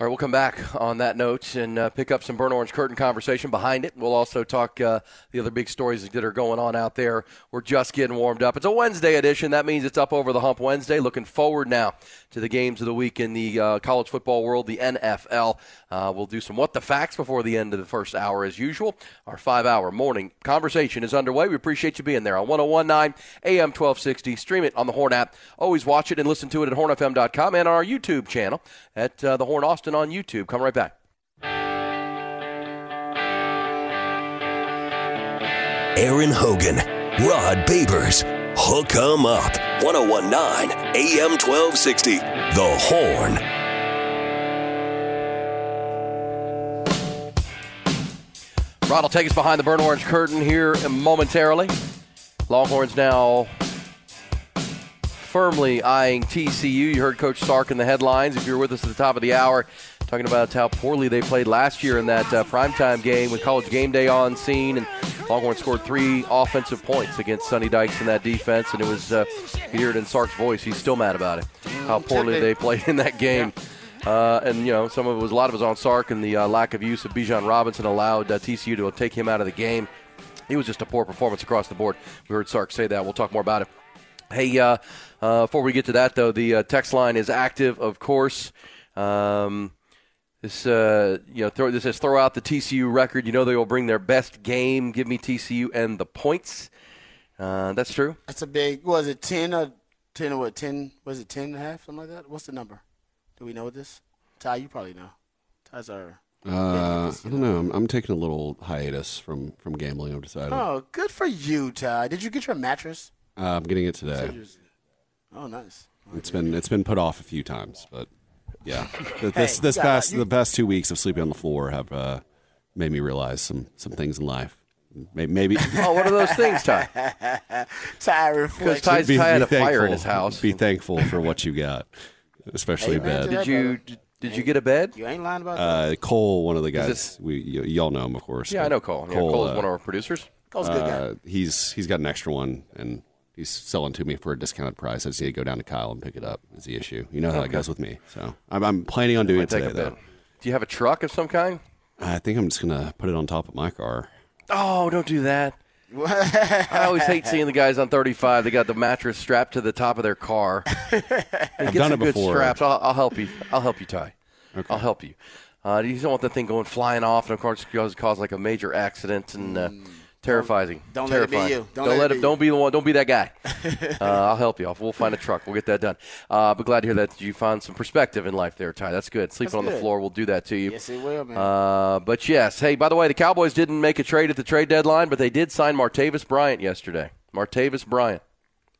[SPEAKER 3] All right, we'll come back on that note and uh, pick up some burnt orange curtain conversation behind it. We'll also talk uh, the other big stories that are going on out there. We're just getting warmed up. It's a Wednesday edition. That means it's up over the hump Wednesday. Looking forward now to the games of the week in the uh, college football world, the NFL. Uh, we'll do some what the facts before the end of the first hour, as usual. Our five-hour morning conversation is underway. We appreciate you being there on 1019 AM 1260. Stream it on the Horn app. Always watch it and listen to it at hornfm.com and on our YouTube channel at uh, the Horn Austin on YouTube. Come right back.
[SPEAKER 1] Aaron Hogan, Rod Babers, Hook 'em Up, 1019 AM 1260. The Horn.
[SPEAKER 3] Rod will take us behind the burnt orange curtain here momentarily. Longhorns now firmly eyeing TCU. You heard Coach Sark in the headlines. If you're with us at the top of the hour, talking about how poorly they played last year in that uh, primetime game with College Game Day on scene, and Longhorns scored three offensive points against Sonny Dykes in that defense, and it was uh, you hear it in Sark's voice. He's still mad about it. How poorly they played in that game. Uh, and you know, some of it was a lot of it was on Sark and the uh, lack of use of Bijan Robinson allowed uh, TCU to take him out of the game. It was just a poor performance across the board. We heard Sark say that. We'll talk more about it. Hey, uh, before we get to that though, the uh, text line is active, of course. Um, this, uh, you know, throw, this says throw out the TCU record. You know they will bring their best game. Give me TCU and the points. Uh, that's true.
[SPEAKER 4] That's a big. Was it ten or ten or what? Ten? Was it ten and a half? Something like that. What's the number? Do we know this? Ty, you probably know. Ty's our
[SPEAKER 7] Uh, I don't know. I'm, I'm taking a little hiatus from from gambling. I've decided.
[SPEAKER 4] Oh, good for you, Ty. Did you get your mattress?
[SPEAKER 7] Uh, I'm getting it today.
[SPEAKER 4] Oh, nice.
[SPEAKER 7] It's been it's been put off a few times, but yeah, Th- this this
[SPEAKER 4] you
[SPEAKER 7] past
[SPEAKER 4] you-
[SPEAKER 7] the past two weeks of sleeping on the floor have uh, made me realize some some things in life. Maybe, maybe
[SPEAKER 3] Oh, what are those things, Ty?
[SPEAKER 4] Ty
[SPEAKER 3] Because
[SPEAKER 4] reflects.
[SPEAKER 3] Ty's
[SPEAKER 7] be,
[SPEAKER 3] Ty had
[SPEAKER 7] be
[SPEAKER 3] a fire in his house.
[SPEAKER 7] Be thankful for what you got, especially a
[SPEAKER 4] Amen
[SPEAKER 7] bed.
[SPEAKER 3] Did you did, did you get a bed?
[SPEAKER 4] You ain't lying about that.
[SPEAKER 7] Uh, Cole, one of the guys,
[SPEAKER 3] this-
[SPEAKER 7] we y- y'all know him, of course.
[SPEAKER 3] Yeah, I
[SPEAKER 7] but
[SPEAKER 3] know Cole. Yeah, Cole is
[SPEAKER 7] uh,
[SPEAKER 3] one of our producers.
[SPEAKER 4] Cole's a good guy.
[SPEAKER 7] uh, he's he's got an extra one, and he's selling to me for a discounted price. I just need to go down to Kyle and pick it up. Is the issue? You know how that goes with me. So I'm, I'm planning on doing it
[SPEAKER 3] Take
[SPEAKER 7] today,
[SPEAKER 3] a bed.
[SPEAKER 7] though.
[SPEAKER 3] Do you have a truck of some kind?
[SPEAKER 7] I think I'm just gonna put it on top of my car.
[SPEAKER 3] Oh, don't do that. I always hate seeing the guys on 35. They got the mattress strapped to the top of their car. I've
[SPEAKER 7] done
[SPEAKER 3] some
[SPEAKER 7] it
[SPEAKER 3] good
[SPEAKER 7] before.
[SPEAKER 3] straps. I'll, I'll help you. I'll help you, Ty. I'll help you. Uh, you don't want the thing going flying off, and of course, cause, cause like a major accident and uh, terrifying.
[SPEAKER 4] Mm. Don't let it be you. Don't
[SPEAKER 3] Don't,
[SPEAKER 4] let it be
[SPEAKER 3] Don't be the one. Don't be that guy. uh, I'll help you. Off. We'll find a truck. We'll get that done. Uh, but glad to hear that you found some perspective in life there, Ty. That's good. Sleeping
[SPEAKER 4] That's
[SPEAKER 3] on the
[SPEAKER 4] good.
[SPEAKER 3] floor will do that to you.
[SPEAKER 4] yes, it will, man.
[SPEAKER 3] Uh, but yes, hey, by the way, the Cowboys didn't make a trade at the trade deadline, but they did sign Martavis Bryant yesterday. Martavis Bryant,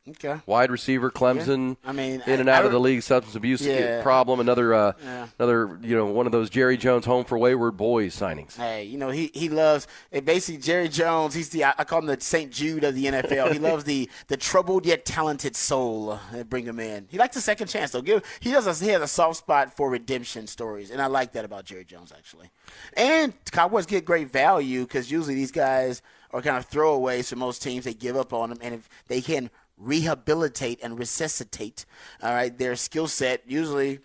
[SPEAKER 4] okay.
[SPEAKER 3] wide receiver, Clemson.
[SPEAKER 4] I mean,
[SPEAKER 3] in and
[SPEAKER 4] I-
[SPEAKER 3] out
[SPEAKER 4] I
[SPEAKER 3] of the league, substance abuse
[SPEAKER 4] Yeah.
[SPEAKER 3] problem. Another, uh,
[SPEAKER 4] Yeah.
[SPEAKER 3] another, you know, one of those Jerry Jones home for wayward boys signings.
[SPEAKER 4] Hey, you know he he loves eh, basically Jerry Jones. He's the I call him the St. Jude of the NFL. he loves the the troubled yet talented soul. Uh, bring him in. He likes a second chance though. Give he does a, he has a soft spot for redemption stories, and I like that about Jerry Jones actually. And Cowboys get great value because usually these guys are kind of throwaways for most teams. They give up on them, and if they can rehabilitate and resuscitate, all right, their skill set usually.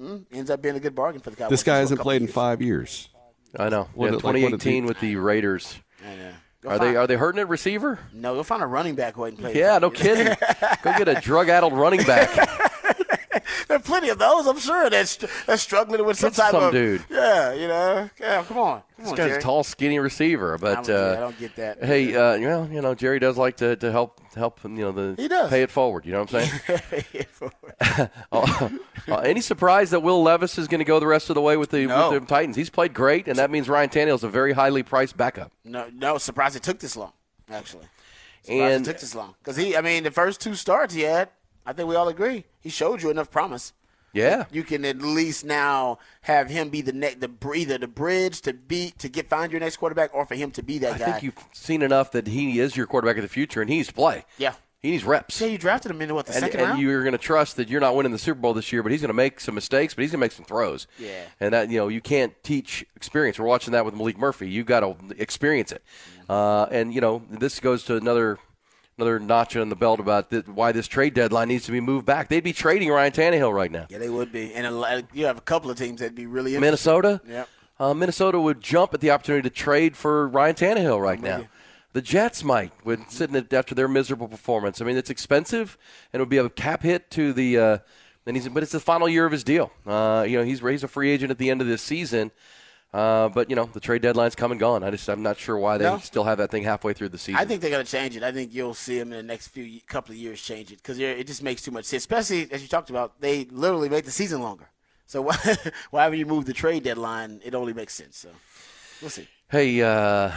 [SPEAKER 4] mm, ends up being a good bargain for the Cowboys.
[SPEAKER 7] This guy hasn't
[SPEAKER 4] couple
[SPEAKER 7] played in five years.
[SPEAKER 3] I know.
[SPEAKER 7] What
[SPEAKER 3] yeah,
[SPEAKER 7] did- like, what
[SPEAKER 3] 2018 with the Raiders.
[SPEAKER 4] I know. Go
[SPEAKER 3] Are
[SPEAKER 4] find-
[SPEAKER 3] they are they hurting at receiver?
[SPEAKER 4] No, go find a running back who can play.
[SPEAKER 3] Yeah, no kidding. Go get a drug-addled running back.
[SPEAKER 4] There are plenty of those, I'm sure. That's that's struggling with some
[SPEAKER 3] Get
[SPEAKER 4] type
[SPEAKER 3] some
[SPEAKER 4] of
[SPEAKER 3] dude.
[SPEAKER 4] Yeah, you know. Yeah, come on, come
[SPEAKER 3] This
[SPEAKER 4] on,
[SPEAKER 3] guy's
[SPEAKER 4] Jerry.
[SPEAKER 3] a tall, skinny receiver, but
[SPEAKER 4] I'm. I
[SPEAKER 3] uh,
[SPEAKER 4] don't get that.
[SPEAKER 3] Hey, uh, well, you know, Jerry does like to, to help help you know the
[SPEAKER 4] He does.
[SPEAKER 3] pay it forward. You know what I'm saying? Uh, uh, any surprise that Will Levis is going to go the rest of the way with the
[SPEAKER 4] No.
[SPEAKER 3] with the Titans? He's played great, and that means Ryan Tannehill is a very highly priced backup.
[SPEAKER 4] no, no, surprised it took this long. Actually, surprised
[SPEAKER 3] And
[SPEAKER 4] it took this long because he. I mean, the first two starts he had, I think we all agree, he showed you enough promise.
[SPEAKER 3] yeah,
[SPEAKER 4] You can at least now have him be the next, the br- either the bridge to be to get find your next quarterback, or for him to be that
[SPEAKER 3] I
[SPEAKER 4] guy.
[SPEAKER 3] I think you've seen enough that he is your quarterback of the future, and he needs to play.
[SPEAKER 4] Yeah.
[SPEAKER 3] he needs reps.
[SPEAKER 4] Yeah, you drafted him into what the
[SPEAKER 3] and,
[SPEAKER 4] second
[SPEAKER 3] and
[SPEAKER 4] round.
[SPEAKER 3] you're going to trust that you're not winning the Super Bowl this year, but he's going to make some mistakes, but he's going to make some throws.
[SPEAKER 4] Yeah.
[SPEAKER 3] And that you know you can't teach experience. We're watching that with Maalik Murphy. You've got to experience it. Uh, and you know this goes to another another notch on the belt about th- why this trade deadline needs to be moved back. They'd be trading Ryan Tannehill right now.
[SPEAKER 4] yeah, they would be, and a, you have a couple of teams that'd be really.
[SPEAKER 3] Minnesota.
[SPEAKER 4] Yep.
[SPEAKER 3] Uh, Minnesota would jump at the opportunity to trade for Ryan Tannehill right now.
[SPEAKER 4] you.
[SPEAKER 3] The Jets might, with sitting at, after their miserable performance. I mean, it's expensive, and it would be a cap hit to the. Uh, and he's, but it's the final year of his deal. Uh, you know, he's he's a free agent at the end of this season. Uh, but you know, the trade deadline's come and gone. I just I'm not sure why they
[SPEAKER 4] No.
[SPEAKER 3] still have that thing halfway through the season.
[SPEAKER 4] I think they're going to change it. I think you'll see them in the next few couple of years change it because it just makes too much sense. Especially as you talked about, they literally make the season longer. So why, whenever you move the trade deadline, it only makes sense. So we'll see.
[SPEAKER 3] Hey, uh,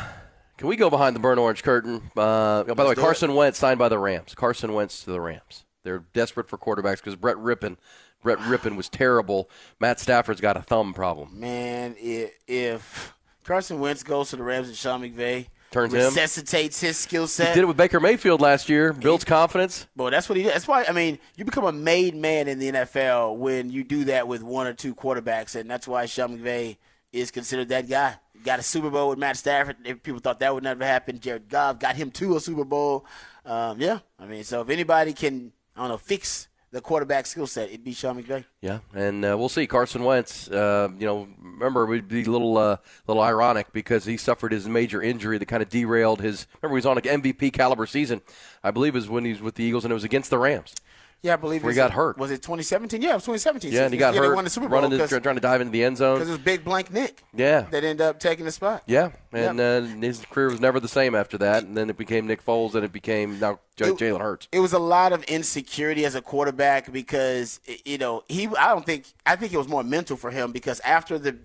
[SPEAKER 3] can we go behind the burnt orange curtain? Uh, by the way, Carson Wentz signed by the Rams. Carson Wentz to the Rams. They're desperate for quarterbacks because Brett Rippon, Brett Rypien was terrible. Matt Stafford's got a thumb problem.
[SPEAKER 4] Man, if, if Carson Wentz goes to the Rams and Sean McVay
[SPEAKER 3] Turns him.
[SPEAKER 4] resuscitates his skill
[SPEAKER 3] He
[SPEAKER 4] set,
[SPEAKER 3] did it with Baker Mayfield last year. Builds confidence.
[SPEAKER 4] Boy, that's what he did. That's why I mean, you become a made man in the NFL when you do that with one or two quarterbacks, and that's why Sean McVay is considered that guy. Got a Super Bowl with Matt Stafford. If people thought that would never happen, Jared Goff got him to a Super Bowl. Um, yeah, I mean, so if anybody can, I don't know, fix the quarterback skill set, it'd be Sean McVay.
[SPEAKER 3] Yeah, and uh, we'll see. Carson Wentz, uh, you know, remember it would be a little, uh, little ironic because he suffered his major injury that kind of derailed his. Remember, he was on an MVP caliber season. I believe was when he was with the Eagles, and it was against the Rams.
[SPEAKER 4] Yeah, I believe
[SPEAKER 3] he got hurt.
[SPEAKER 4] Was it 2017? Yeah, it was 2017.
[SPEAKER 3] Yeah, and he got
[SPEAKER 4] yeah,
[SPEAKER 3] hurt
[SPEAKER 4] They won the Super Bowl
[SPEAKER 3] running,
[SPEAKER 4] because
[SPEAKER 3] the, trying to dive into the end zone.
[SPEAKER 4] because it was Big Blank Nick.
[SPEAKER 3] Yeah.
[SPEAKER 4] that ended up taking the spot.
[SPEAKER 3] Yeah, and uh, his career was never the same after that. And then it became Nick Foles, and it became now Jalen Hurts.
[SPEAKER 4] It was a lot of insecurity as a quarterback because you know he. I don't think. I think it was more mental for him because after the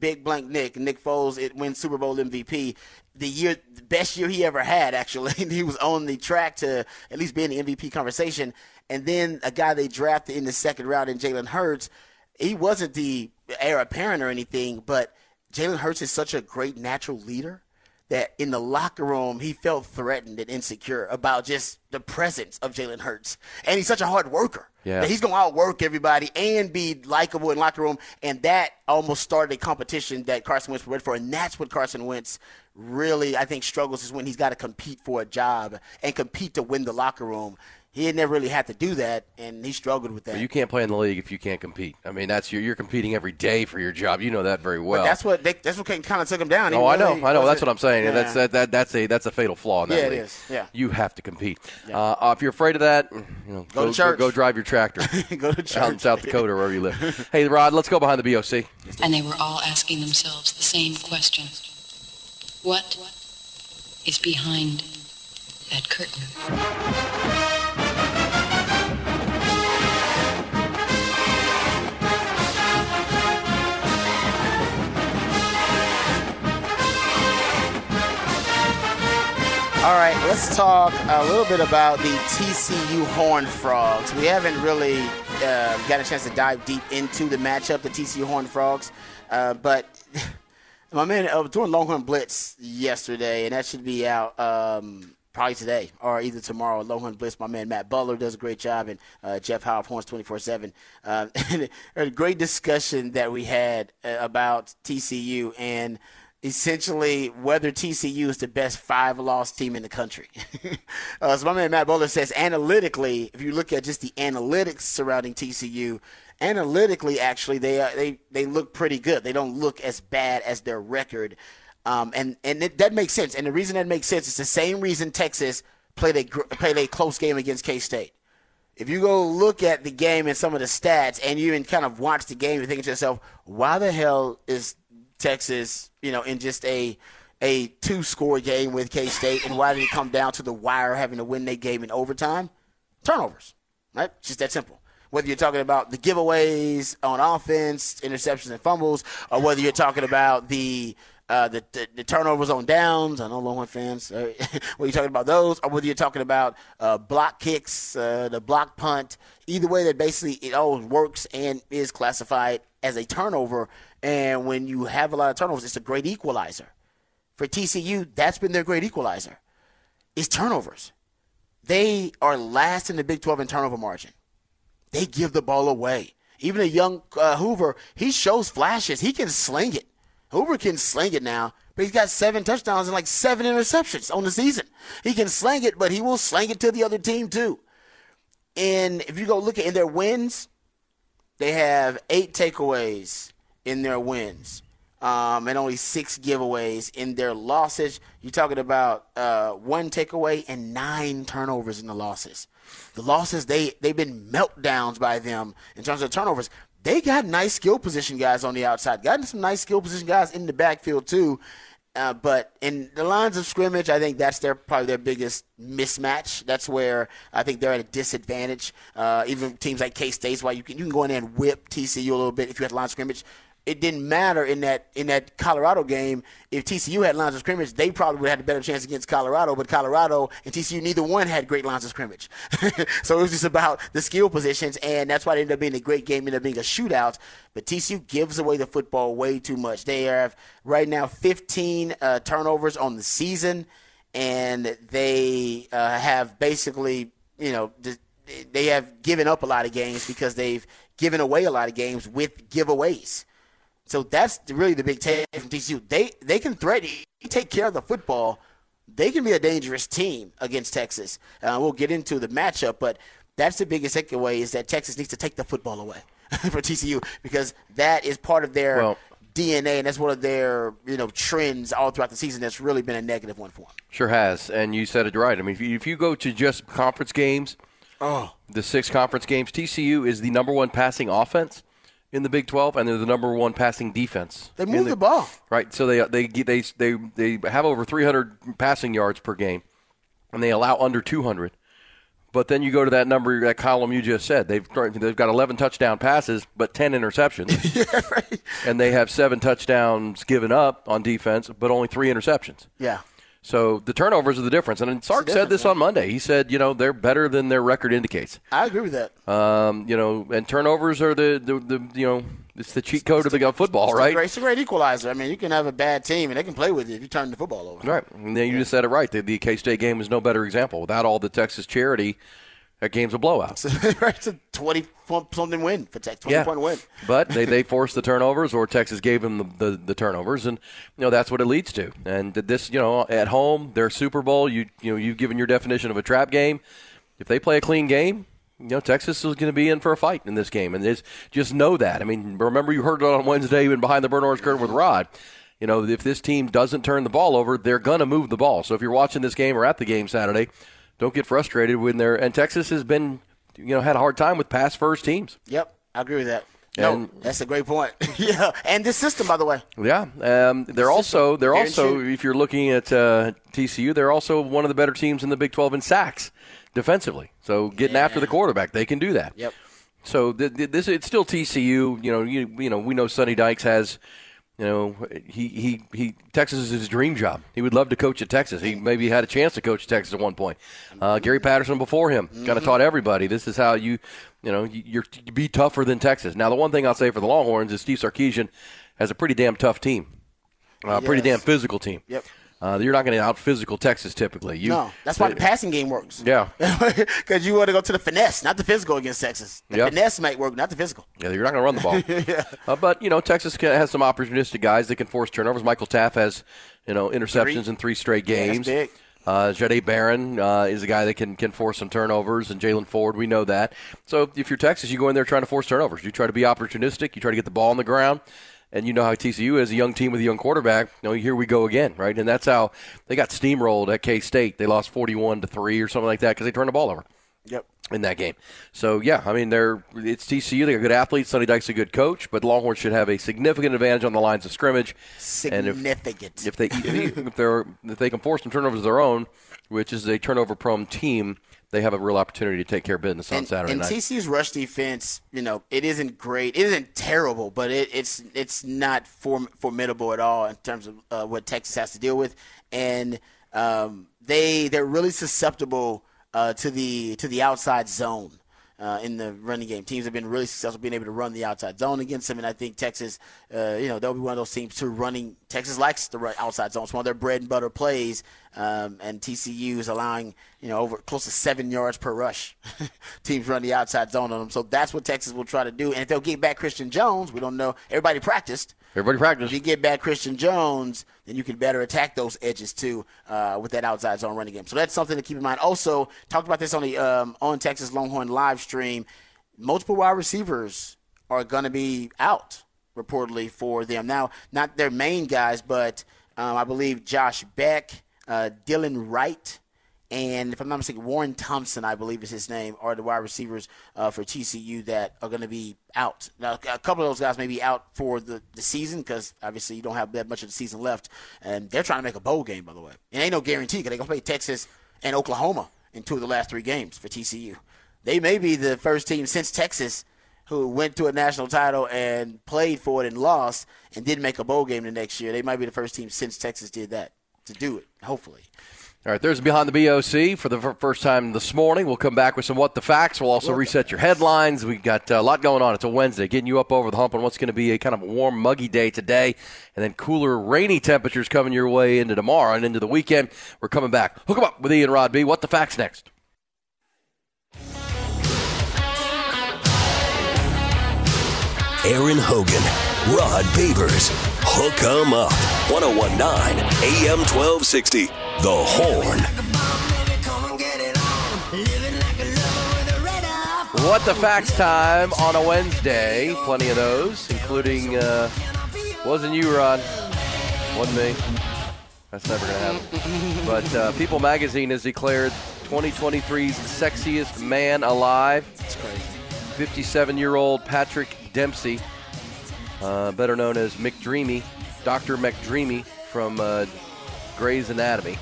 [SPEAKER 4] Big Blank Nick, Nick Foles, it wins Super Bowl MVP. The year, the best year he ever had, actually. he was on the track to at least be in the MVP conversation. And then a guy they drafted in the second round in Jalen Hurts, he wasn't the heir apparent or anything, but Jalen Hurts is such a great natural leader that in the locker room he felt threatened and insecure about just the presence of Jalen Hurts. And he's such a hard worker.
[SPEAKER 3] Yeah.
[SPEAKER 4] That he's going to outwork everybody and be likable in locker room. And that almost started a competition that Carson Wentz prepared for. And that's what Carson Wentz really, I think, struggles is when he's got to compete for a job and compete to win the locker room. He had never really had to do that, and he struggled with that.
[SPEAKER 3] But you can't play in the league if you can't compete. I mean, that's you're, you're competing every day for your job. You know that very well.
[SPEAKER 4] But that's what they, that's what kind of took him down. He
[SPEAKER 3] Oh, I know, I know. That's
[SPEAKER 4] wasn't-
[SPEAKER 3] what I'm saying.
[SPEAKER 4] Yeah.
[SPEAKER 3] That's that, that that's a that's a fatal flaw in that
[SPEAKER 4] Yeah, it
[SPEAKER 3] league.
[SPEAKER 4] is. Yeah.
[SPEAKER 3] you have to compete. Uh, uh, if you're afraid of that, you know,
[SPEAKER 4] Go to church.
[SPEAKER 3] Go, drive your tractor.
[SPEAKER 4] Go to
[SPEAKER 3] out in. South Dakota, or wherever you live. hey, Rod, let's go behind the BOC.
[SPEAKER 8] And they were all asking themselves the same question. What is behind that curtain?
[SPEAKER 4] All right, let's talk a little bit about the TCU Horned Frogs. We haven't really uh, got a chance to dive deep into the matchup, the TCU Horned Frogs, uh, but my man uh, was doing Longhorn Blitz yesterday, and that should be out um, probably today or either tomorrow. Longhorn Blitz, my man Matt Butler does a great job, and uh, Jeff Howe of Horns 24 7. Uh, a great discussion that we had uh, about TCU and essentially whether TCU is the best five loss team in the country. uh, so my man Matt Bowler says analytically, if you look at just the analytics surrounding TCU, analytically actually they uh, they they look pretty good. They don't look as bad as their record. Um, and and it, that makes sense. And the reason that makes sense is the same reason Texas played a played a close game against K State. If you go look at the game and some of the stats, and you even kind of watch the game, you're thinking to yourself, why the hell is Texas, you know, in just a a two score game with K State, and why did it come down to the wire having to win that game in overtime? Turnovers, right? Just that simple. Whether you're talking about the giveaways on offense, interceptions and fumbles, or whether you're talking about the uh, the, the, the turnovers on downs. I know Longhorn fans. Uh, whether you're talking about those, or whether you're talking about uh, block kicks, uh, the block punt. Either way, that basically it all works and is classified as a turnover. And when you have a lot of turnovers, it's a great equalizer. For TCU, that's been their great equalizer. Is turnovers. They are last in the Big 12 in turnover margin. They give the ball away. Even a young uh, Hoover, he shows flashes. He can sling it. Hoover can sling it now, but he's got seven touchdowns and like seven interceptions on the season. He can sling it, but he will sling it to the other team too. And if you go look at in their wins, they have eight takeaways in their wins, um, and only six giveaways in their losses. You're talking about uh, one takeaway and nine turnovers in the losses. The losses they they've been meltdowns by them in terms of turnovers. They got nice skill position guys on the outside. Gotten some nice skill position guys in the backfield too. Uh, but in the lines of scrimmage, I think that's their probably their biggest mismatch. That's where I think they're at a disadvantage. Uh, even teams like K State's, why you can you can go in there and whip TCU a little bit if you had line of scrimmage. It didn't matter in that in that Colorado game. If TCU had lines of scrimmage, they probably would have had a better chance against Colorado. But Colorado and TCU, neither one had great lines of scrimmage. so it was just about the skill positions, and that's why it ended up being a great game, ended up being a shootout. But TCU gives away the football way too much. They have right now 15 uh, turnovers on the season, and they uh, have basically, you know, they have given up a lot of games because they've given away a lot of games with giveaways. So that's really the big take from TCU. They they can threaten, you take care of the football. They can be a dangerous team against Texas. Uh, we'll get into the matchup, but that's the biggest takeaway is that Texas needs to take the football away for TCU because that is part of their
[SPEAKER 3] Well-
[SPEAKER 4] DNA and that's one of their you know trends all throughout the season. That's really been a negative one for them.
[SPEAKER 3] Sure has, and you said it right. I mean, if you, if you go to just conference games,
[SPEAKER 4] Oh,
[SPEAKER 3] the six conference games, TCU is the number one passing offense in the Big 12, and they're the number one passing defense.
[SPEAKER 4] they move the ball.
[SPEAKER 3] Right, so they they they they they have over 300 passing yards per game, and they allow under 200. But then you go to that number, that column you just said. They've they've got 11 touchdown passes, but 10 interceptions, and they have seven touchdowns given up on defense, but only three interceptions.
[SPEAKER 4] Yeah.
[SPEAKER 3] So the turnovers are the difference. And Sark said this on Monday. He said, you know, they're better than their record indicates.
[SPEAKER 4] I agree with that.
[SPEAKER 3] Um, you know, and turnovers are the, the, the you know, it's the cheat code of the football,
[SPEAKER 4] It's
[SPEAKER 3] right?
[SPEAKER 4] great- It's a great equalizer. I mean, you can have a bad team and they can play with you if you turn the football over.
[SPEAKER 3] Right. And then you just said it right. The, the K State game is no better example. Without all the Texas charity, that game's a blowout.
[SPEAKER 4] it's a twenty point something win for Tech. Twenty point win.
[SPEAKER 3] but they, they forced the turnovers, or Texas gave them the, the, the turnovers, and you know that's what it leads to. And this, you know, at home, their Super Bowl. You you know you've given your definition of a trap game. If they play a clean game, you know Texas is going to be in for a fight in this game, and just just know that. I mean, remember you heard it on Wednesday even behind the burnt orange curtain with Rod. You know, if this team doesn't turn the ball over, they're going to move the ball. So if you're watching this game or at the game Saturday, don't get frustrated when they're. And Texas has been, you know, had a hard time with pass first teams.
[SPEAKER 4] Yep, I agree with that. No,
[SPEAKER 3] And-
[SPEAKER 4] that's a great point. yeah, and this system, by the way.
[SPEAKER 3] Yeah, um, they're also they're also if you're looking at uh, TCU, they're also one of the better teams in the Big 12 in sacks defensively. So getting after the quarterback, they can do that.
[SPEAKER 4] Yep.
[SPEAKER 3] So th- th- this it's still TCU. You know, you, you know we know Sonny Dykes has. You know, he, he, he Texas is his dream job. He would love to coach at Texas. He maybe had a chance to coach at Texas at one point. Uh, Gary Patterson before him kind of taught everybody. This is how you, you know, you, you're you be tougher than Texas. Now, the one thing I'll say for the Longhorns is Steve Sarkisian has a pretty damn tough team, uh, pretty damn physical team.
[SPEAKER 4] Yep.
[SPEAKER 3] Uh, you're not going to out physical Texas typically. You,
[SPEAKER 4] No, that's why the passing game works.
[SPEAKER 3] Yeah.
[SPEAKER 4] because you want to go to the finesse, not the physical against Texas. The
[SPEAKER 3] Yep.
[SPEAKER 4] finesse might work, not the physical.
[SPEAKER 3] Yeah, you're not going to run the ball. uh, but you know, Texas can, has some opportunistic guys that can force turnovers. Michael Taaffe has you know interceptions
[SPEAKER 4] Three.
[SPEAKER 3] in three straight
[SPEAKER 4] Yeah,
[SPEAKER 3] games.
[SPEAKER 4] big.
[SPEAKER 3] Uh, Jahdae Barron uh, is a guy that can can force some turnovers, and Jaylan Ford, we know that. So if you're Texas, you go in there trying to force turnovers. You try to be opportunistic. You try to get the ball on the ground. And you know how TCU is a young team with a young quarterback. You know, here we go again, right? And that's how they got steamrolled at K State. They lost forty-one to three or something like that because they turned the ball over
[SPEAKER 4] Yep.
[SPEAKER 3] in that game. So yeah, I mean they're it's TCU. They're good athletes. Sonny Dykes a good coach, but Longhorns should have a significant advantage on the lines of scrimmage. And if,
[SPEAKER 4] Significant.
[SPEAKER 3] if they if they're if they can force some turnovers of their own, which is a turnover prone team, they have a real opportunity to take care of business on
[SPEAKER 4] and,
[SPEAKER 3] Saturday
[SPEAKER 4] and
[SPEAKER 3] night.
[SPEAKER 4] TCU's rush defense, you know, it isn't great. It isn't terrible, but it, it's it's not form, formidable at all in terms of uh, what Texas has to deal with. And um, they they're really susceptible uh, to the to the outside zone. Uh, in the running game, teams have been really successful being able to run the outside zone against them, and I think Texas, uh, you know, they'll be one of those teams too. Running Texas likes the outside zone; it's one of their bread and butter plays, um, and TCU is allowing you know over close to seven yards per rush. teams run the outside zone on them, so that's what Texas will try to do. And if they'll get back Christian Jones, we don't know. Everybody practiced.
[SPEAKER 3] Everybody practice.
[SPEAKER 4] If you get back Christian Jones, then you can better attack those edges too uh, with that outside zone running game. So that's something to keep in mind. Also, talked about this on the um, on Texas Longhorn live stream. Multiple wide receivers are going to be out reportedly for them. Now, not their main guys, but um, I believe Josh Bech, uh, Dylan Wright, and if I'm not mistaken, Warren Thompson, I believe is his name, are the wide receivers uh, for TCU that are going to be out. Now, a couple of those guys may be out for the, the season because obviously you don't have that much of the season left, and they're trying to make a bowl game, by the way. It ain't no guarantee because they're going to play Texas and Oklahoma in two of the last three games for TCU. They may be the first team since Texas who went to a national title and played for it and lost and didn't make a bowl game the next year. They might be the first team since Texas did that to do it, hopefully.
[SPEAKER 3] All right, there's Behind the BOC for the first time this morning. We'll come back with some What the Facts. We'll also reset your headlines. We've got uh, a lot going on. It's a Wednesday, getting you up over the hump on what's going to be a kind of warm, muggy day today, and then cooler, rainy temperatures coming your way into tomorrow and into the weekend. We're coming back. Hook 'em up with Ian Rod B. What the Facts next.
[SPEAKER 1] Aaron Hogan, Rod Babers, Hook 'em Up. 1019 AM 1260. The Horn.
[SPEAKER 3] What the Facts time on a Wednesday. Plenty of those, including, uh, wasn't you, Rod? Wasn't me. That's never going to happen. but uh, People Magazine has declared 2023's sexiest man alive.
[SPEAKER 4] It's crazy.
[SPEAKER 3] 57 year old Patrick Dempsey, uh, better known as McDreamy, Dr. McDreamy from uh, Grey's Anatomy.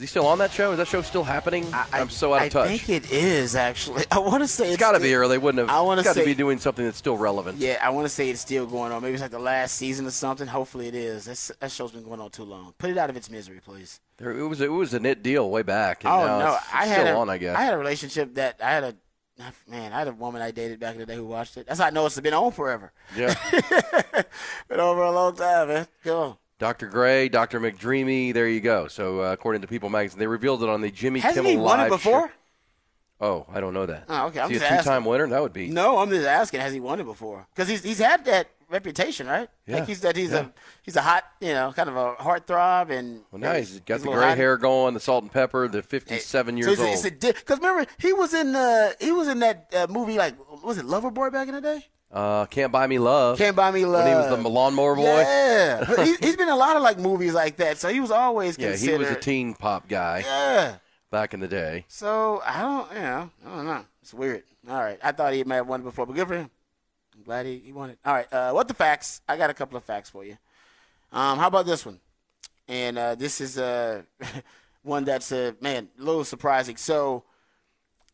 [SPEAKER 3] Is he still on that show? Is that show still happening? I, am so out of
[SPEAKER 4] I
[SPEAKER 3] touch.
[SPEAKER 4] I think it is actually. I want to say
[SPEAKER 3] it's
[SPEAKER 4] it's
[SPEAKER 3] got to be, or they wouldn't have.
[SPEAKER 4] I want
[SPEAKER 3] it's got to be doing something that's still relevant.
[SPEAKER 4] Yeah, I want to say it's still going on. Maybe it's like the last season or something. Hopefully it is. That's, that show's been going on too long. Put it out of its misery, please.
[SPEAKER 3] There, it was it was a knit deal way back.
[SPEAKER 4] Oh no,
[SPEAKER 3] it's
[SPEAKER 4] I
[SPEAKER 3] still
[SPEAKER 4] had a,
[SPEAKER 3] on. I guess
[SPEAKER 4] I had a relationship that I had a man. I had a woman I dated back in the day who watched it. That's how I know it's been on forever.
[SPEAKER 3] Yeah,
[SPEAKER 4] been over a long time, man. Go on.
[SPEAKER 3] Dr. Gray, Dr. McDreamy. There you go. So uh, according to People Magazine, they revealed it on the Jimmy
[SPEAKER 4] Hasn't
[SPEAKER 3] Kimmel
[SPEAKER 4] he won it before?
[SPEAKER 3] show. Oh, I don't know that.
[SPEAKER 4] Oh, okay. I'm
[SPEAKER 3] Is he a two-time winner? That would be.
[SPEAKER 4] No, I'm just asking. Has he won it before? Because he's he's had that reputation, right?
[SPEAKER 3] Yeah.
[SPEAKER 4] Like he's that he's
[SPEAKER 3] Yeah.
[SPEAKER 4] a he's a hot, you know, kind of a heartthrob, and
[SPEAKER 3] Well, now he's got
[SPEAKER 4] a
[SPEAKER 3] the gray
[SPEAKER 4] hot.
[SPEAKER 3] hair going, the salt and pepper, the 57 years
[SPEAKER 4] so
[SPEAKER 3] old.
[SPEAKER 4] it's Because remember, he was in uh, he was in that uh, movie like was it Lover Boy back in the day?
[SPEAKER 3] uh, Can't Buy Me Love.
[SPEAKER 4] Can't buy me love.
[SPEAKER 3] When he was the lawnmower boy.
[SPEAKER 4] Yeah, he, he's been in a lot of like movies like that. So he was always
[SPEAKER 3] Yeah, he was a teen pop guy
[SPEAKER 4] Yeah.
[SPEAKER 3] back in the day.
[SPEAKER 4] So I don't, you know, I don't know. It's weird. All right, I thought he might have won before, but good for him. Glad he, he won it. All right, uh, what the facts? I got a couple of facts for you. Um, how about this one? And uh, this is uh, one that's uh, man a little surprising. So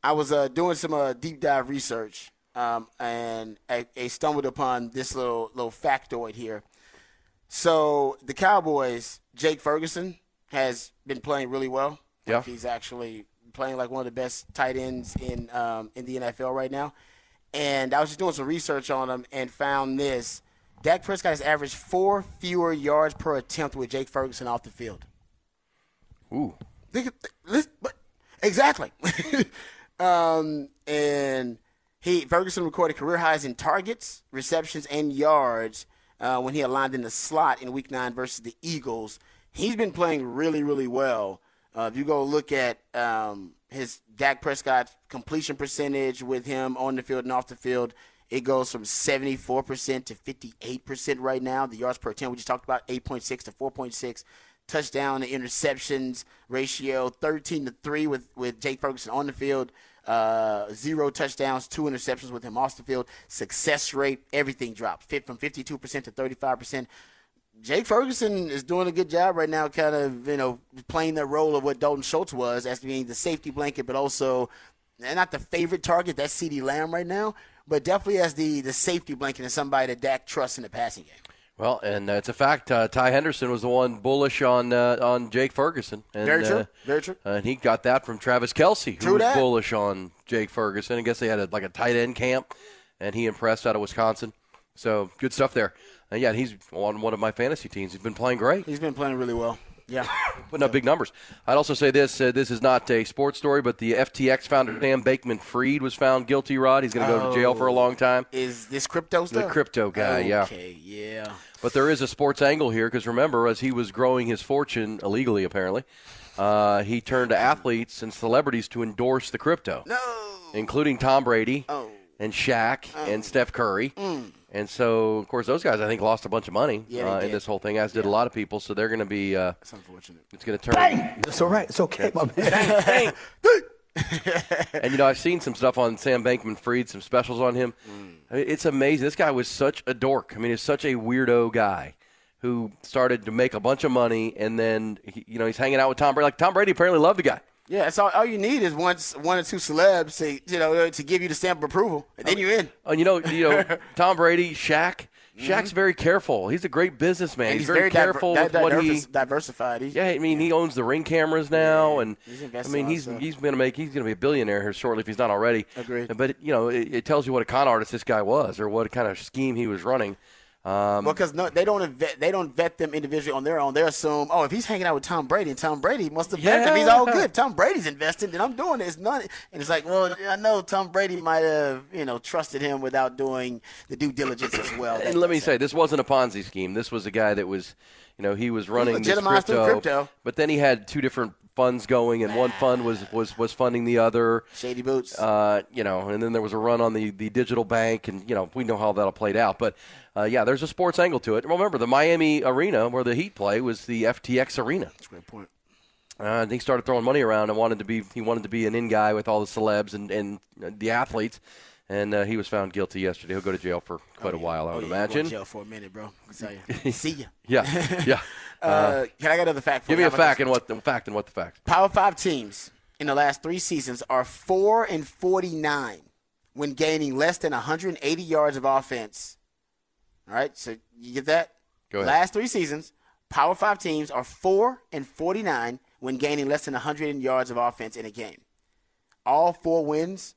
[SPEAKER 4] I was uh, doing some uh, deep dive research, um, and I, I stumbled upon this little little factoid here. So the Cowboys, Jake Ferguson has been playing really well.
[SPEAKER 3] Yeah.
[SPEAKER 4] Like, he's actually playing like one of the best tight ends in um, in the NFL right now. And I was just doing some research on him and found this. Dak Prescott has averaged four fewer yards per attempt with Jake Ferguson off the field.
[SPEAKER 3] Ooh.
[SPEAKER 4] Think, listen, but exactly. um, and he Ferguson recorded career highs in targets, receptions, and yards uh, when he aligned in the slot in Week Nine versus the Eagles. He's been playing really, really well. Uh, if you go look at um, his Dak Prescott completion percentage with him on the field and off the field, it goes from 74% to 58% right now. The yards per attempt we just talked about 8.6 to 4.6 touchdown to interceptions ratio 13 to 3 with, with Jake Ferguson on the field. Uh, zero touchdowns, two interceptions with him off the field. Success rate, everything dropped fit from 52% to 35%. Jake Ferguson is doing a good job right now, kind of, you know, playing the role of what Dalton Schultz was as being the safety blanket, but also not the favorite target. That's CeeDee Lamb right now, but definitely as the, the safety blanket and somebody that Dak trusts in the passing game.
[SPEAKER 3] Well, and uh, it's a fact. Uh, Ty Henderson was the one bullish on uh, on Jake Ferguson. And,
[SPEAKER 4] Very true.
[SPEAKER 3] Uh,
[SPEAKER 4] Very true.
[SPEAKER 3] and he got that from Travis Kelce, who
[SPEAKER 4] True
[SPEAKER 3] was
[SPEAKER 4] that.
[SPEAKER 3] bullish on Jake Ferguson. I guess they had a, like a tight end camp, and he impressed out of Wisconsin. So good stuff there. And yeah, he's on one of my fantasy teams. He's been playing great.
[SPEAKER 4] He's been playing really well. Yeah.
[SPEAKER 3] putting up big numbers. I'd also say this: uh, this is not a sports story, but the FTX founder Sam Bankman-Fried was found guilty. Rod, he's going to go to jail for a long time.
[SPEAKER 4] Is this crypto stuff?
[SPEAKER 3] The crypto guy, yeah.
[SPEAKER 4] Okay, yeah.
[SPEAKER 3] But there is a sports angle here because remember, as he was growing his fortune illegally, apparently, uh, he turned to athletes and celebrities to endorse the crypto,
[SPEAKER 4] No.
[SPEAKER 3] including Tom Brady
[SPEAKER 4] Oh.
[SPEAKER 3] and Shaq and Steph Curry.
[SPEAKER 4] Mm.
[SPEAKER 3] And so, of course, those guys I think lost a bunch of money
[SPEAKER 4] Yeah,
[SPEAKER 3] uh, in this whole thing, as did a lot of people. So they're going to be. Uh,
[SPEAKER 4] It's unfortunate.
[SPEAKER 3] it's going to turn. Bang!
[SPEAKER 9] It's all right. It's okay, my man.
[SPEAKER 3] And you know, I've seen some stuff on Sam Bankman-Fried, some specials on him.
[SPEAKER 4] Mm.
[SPEAKER 3] I mean, It's amazing. This guy was such a dork. I mean, he's such a weirdo guy who started to make a bunch of money, and then he, you know he's hanging out with Tom Brady. Like Tom Brady apparently loved the guy.
[SPEAKER 4] Yeah, that's all, all you need is one, one or two celebs to you know to give you the stamp of approval, and then you're in.
[SPEAKER 3] And you know, you know, Tom Brady, Shaq. Shaq's very careful. He's a great businessman.
[SPEAKER 4] Mm-hmm.
[SPEAKER 3] He's, very,
[SPEAKER 4] diver-
[SPEAKER 3] careful
[SPEAKER 4] di-
[SPEAKER 3] with what he.
[SPEAKER 4] diversified. He's,
[SPEAKER 3] Yeah, I mean, he owns the ring cameras now, and
[SPEAKER 4] he's
[SPEAKER 3] I mean, he's
[SPEAKER 4] stuff.
[SPEAKER 3] he's going to make he's going to be a billionaire here shortly if he's not already.
[SPEAKER 4] Agreed.
[SPEAKER 3] But you know, it, it tells you what a con artist this guy was, or what kind of scheme he was running. Um,
[SPEAKER 4] Well, because no, they don't vet, they don't vet them individually on their own. They assume, oh, if he's hanging out with Tom Brady, and Tom Brady must have vetted him. He's all
[SPEAKER 3] Yeah.
[SPEAKER 4] good. Tom Brady's invested, then I'm doing it. It's none. And it's like, well, I know Tom Brady might have you know trusted him without doing the due diligence as well.
[SPEAKER 3] and let me say, this wasn't a Ponzi scheme. This was a guy that was, you know, he was running this
[SPEAKER 4] legitimized
[SPEAKER 3] crypto,
[SPEAKER 4] crypto.
[SPEAKER 3] but then he had two different funds going, and one fund was was was funding the other.
[SPEAKER 4] Shady boots.
[SPEAKER 3] Uh, you know, and then there was a run on the, the digital bank, and you know we know how that all played out. But uh, yeah, there's a sports angle to it. Remember, the Miami arena where the Heat play was the FTX arena.
[SPEAKER 4] That's a great point.
[SPEAKER 3] Uh, and he started throwing money around and wanted to be he wanted to be an in guy with all the celebs and and the athletes. And uh, he was found guilty yesterday. He'll go to jail for quite a while, I
[SPEAKER 4] Oh,
[SPEAKER 3] would
[SPEAKER 4] yeah, you're
[SPEAKER 3] imagine.
[SPEAKER 4] to jail for a minute, bro. I can tell you. See ya.
[SPEAKER 3] Yeah, yeah.
[SPEAKER 4] Uh, can I get another fact? For
[SPEAKER 3] Give me a fact and what the fact and what the fact.
[SPEAKER 4] Power Five teams in the last three seasons are four and forty-nine when gaining less than 180 yards of offense. All right, so you get that?
[SPEAKER 3] Go ahead.
[SPEAKER 4] Last three seasons, Power Five teams are four and 49 when gaining less than 100 yards of offense in a game. All four wins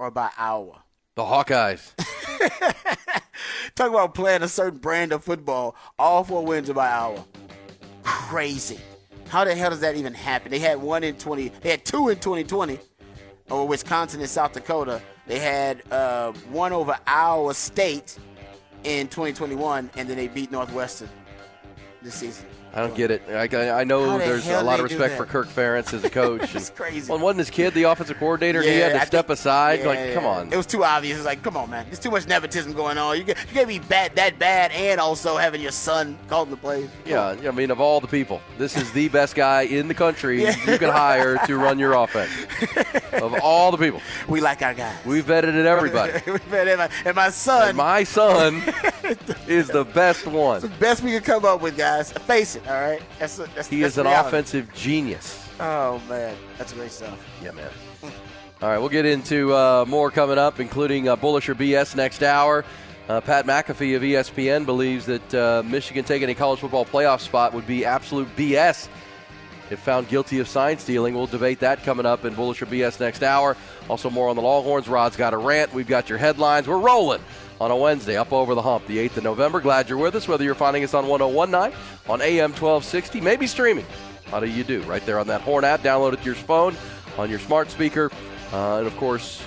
[SPEAKER 4] are by Iowa.
[SPEAKER 3] The Hawkeyes.
[SPEAKER 4] Talk about playing a certain brand of football. All four wins are by Iowa. Crazy. How the hell does that even happen? They had one in 20. They had two in 2020 over Wisconsin and South Dakota. They had uh, one over Iowa State in 2021, and then they beat Northwestern this season.
[SPEAKER 3] I don't get it. I, I know
[SPEAKER 4] the
[SPEAKER 3] there's a lot of respect for Kirk Ferentz as a coach.
[SPEAKER 4] It's crazy.
[SPEAKER 3] Well, wasn't his kid the offensive coordinator? and he had to
[SPEAKER 4] I
[SPEAKER 3] step
[SPEAKER 4] think-
[SPEAKER 3] aside.
[SPEAKER 4] yeah,
[SPEAKER 3] like,
[SPEAKER 4] yeah.
[SPEAKER 3] come on.
[SPEAKER 4] It was too obvious. It's like, come on, man. There's too much nepotism going on. You you can't be bad, that bad, and also having your son called the plays.
[SPEAKER 3] Yeah, I mean, of all the people, this is the best guy in the country
[SPEAKER 4] Yeah.
[SPEAKER 3] you can hire to run your offense. of all the people,
[SPEAKER 4] We like our guys.
[SPEAKER 3] we've vetted everybody.
[SPEAKER 4] and, my, and my son,
[SPEAKER 3] And my son is the best one.
[SPEAKER 4] It's the best we could come up with, guys. Face it, all right? That's, that's
[SPEAKER 3] He
[SPEAKER 4] that's
[SPEAKER 3] is an
[SPEAKER 4] reality.
[SPEAKER 3] offensive genius.
[SPEAKER 4] Oh man, that's great stuff.
[SPEAKER 3] Yeah, man. All right, we'll get into uh, more coming up, including uh, Bullish or BS next hour. Uh, Pat McAfee of ESPN believes that uh, Michigan taking a college football playoff spot would be absolute BS if found guilty of sign stealing. We'll debate that coming up in Bullish or BS next hour. Also, more on the Longhorns. Rod's got a rant. We've got your headlines. We're rolling on a Wednesday, up over the hump, the 8th of November. Glad you're with us, whether you're finding us on 1019, on AM 1260, maybe streaming. How do you do? Right there on that Horn app. Download it to your phone, on your smart speaker, uh, and of course,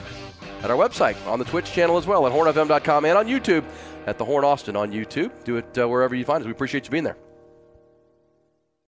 [SPEAKER 3] at our website, on the Twitch channel as well, at hornfm.com, and on YouTube at the Horn Austin on YouTube. Do it uh, wherever you find us. We appreciate you being there.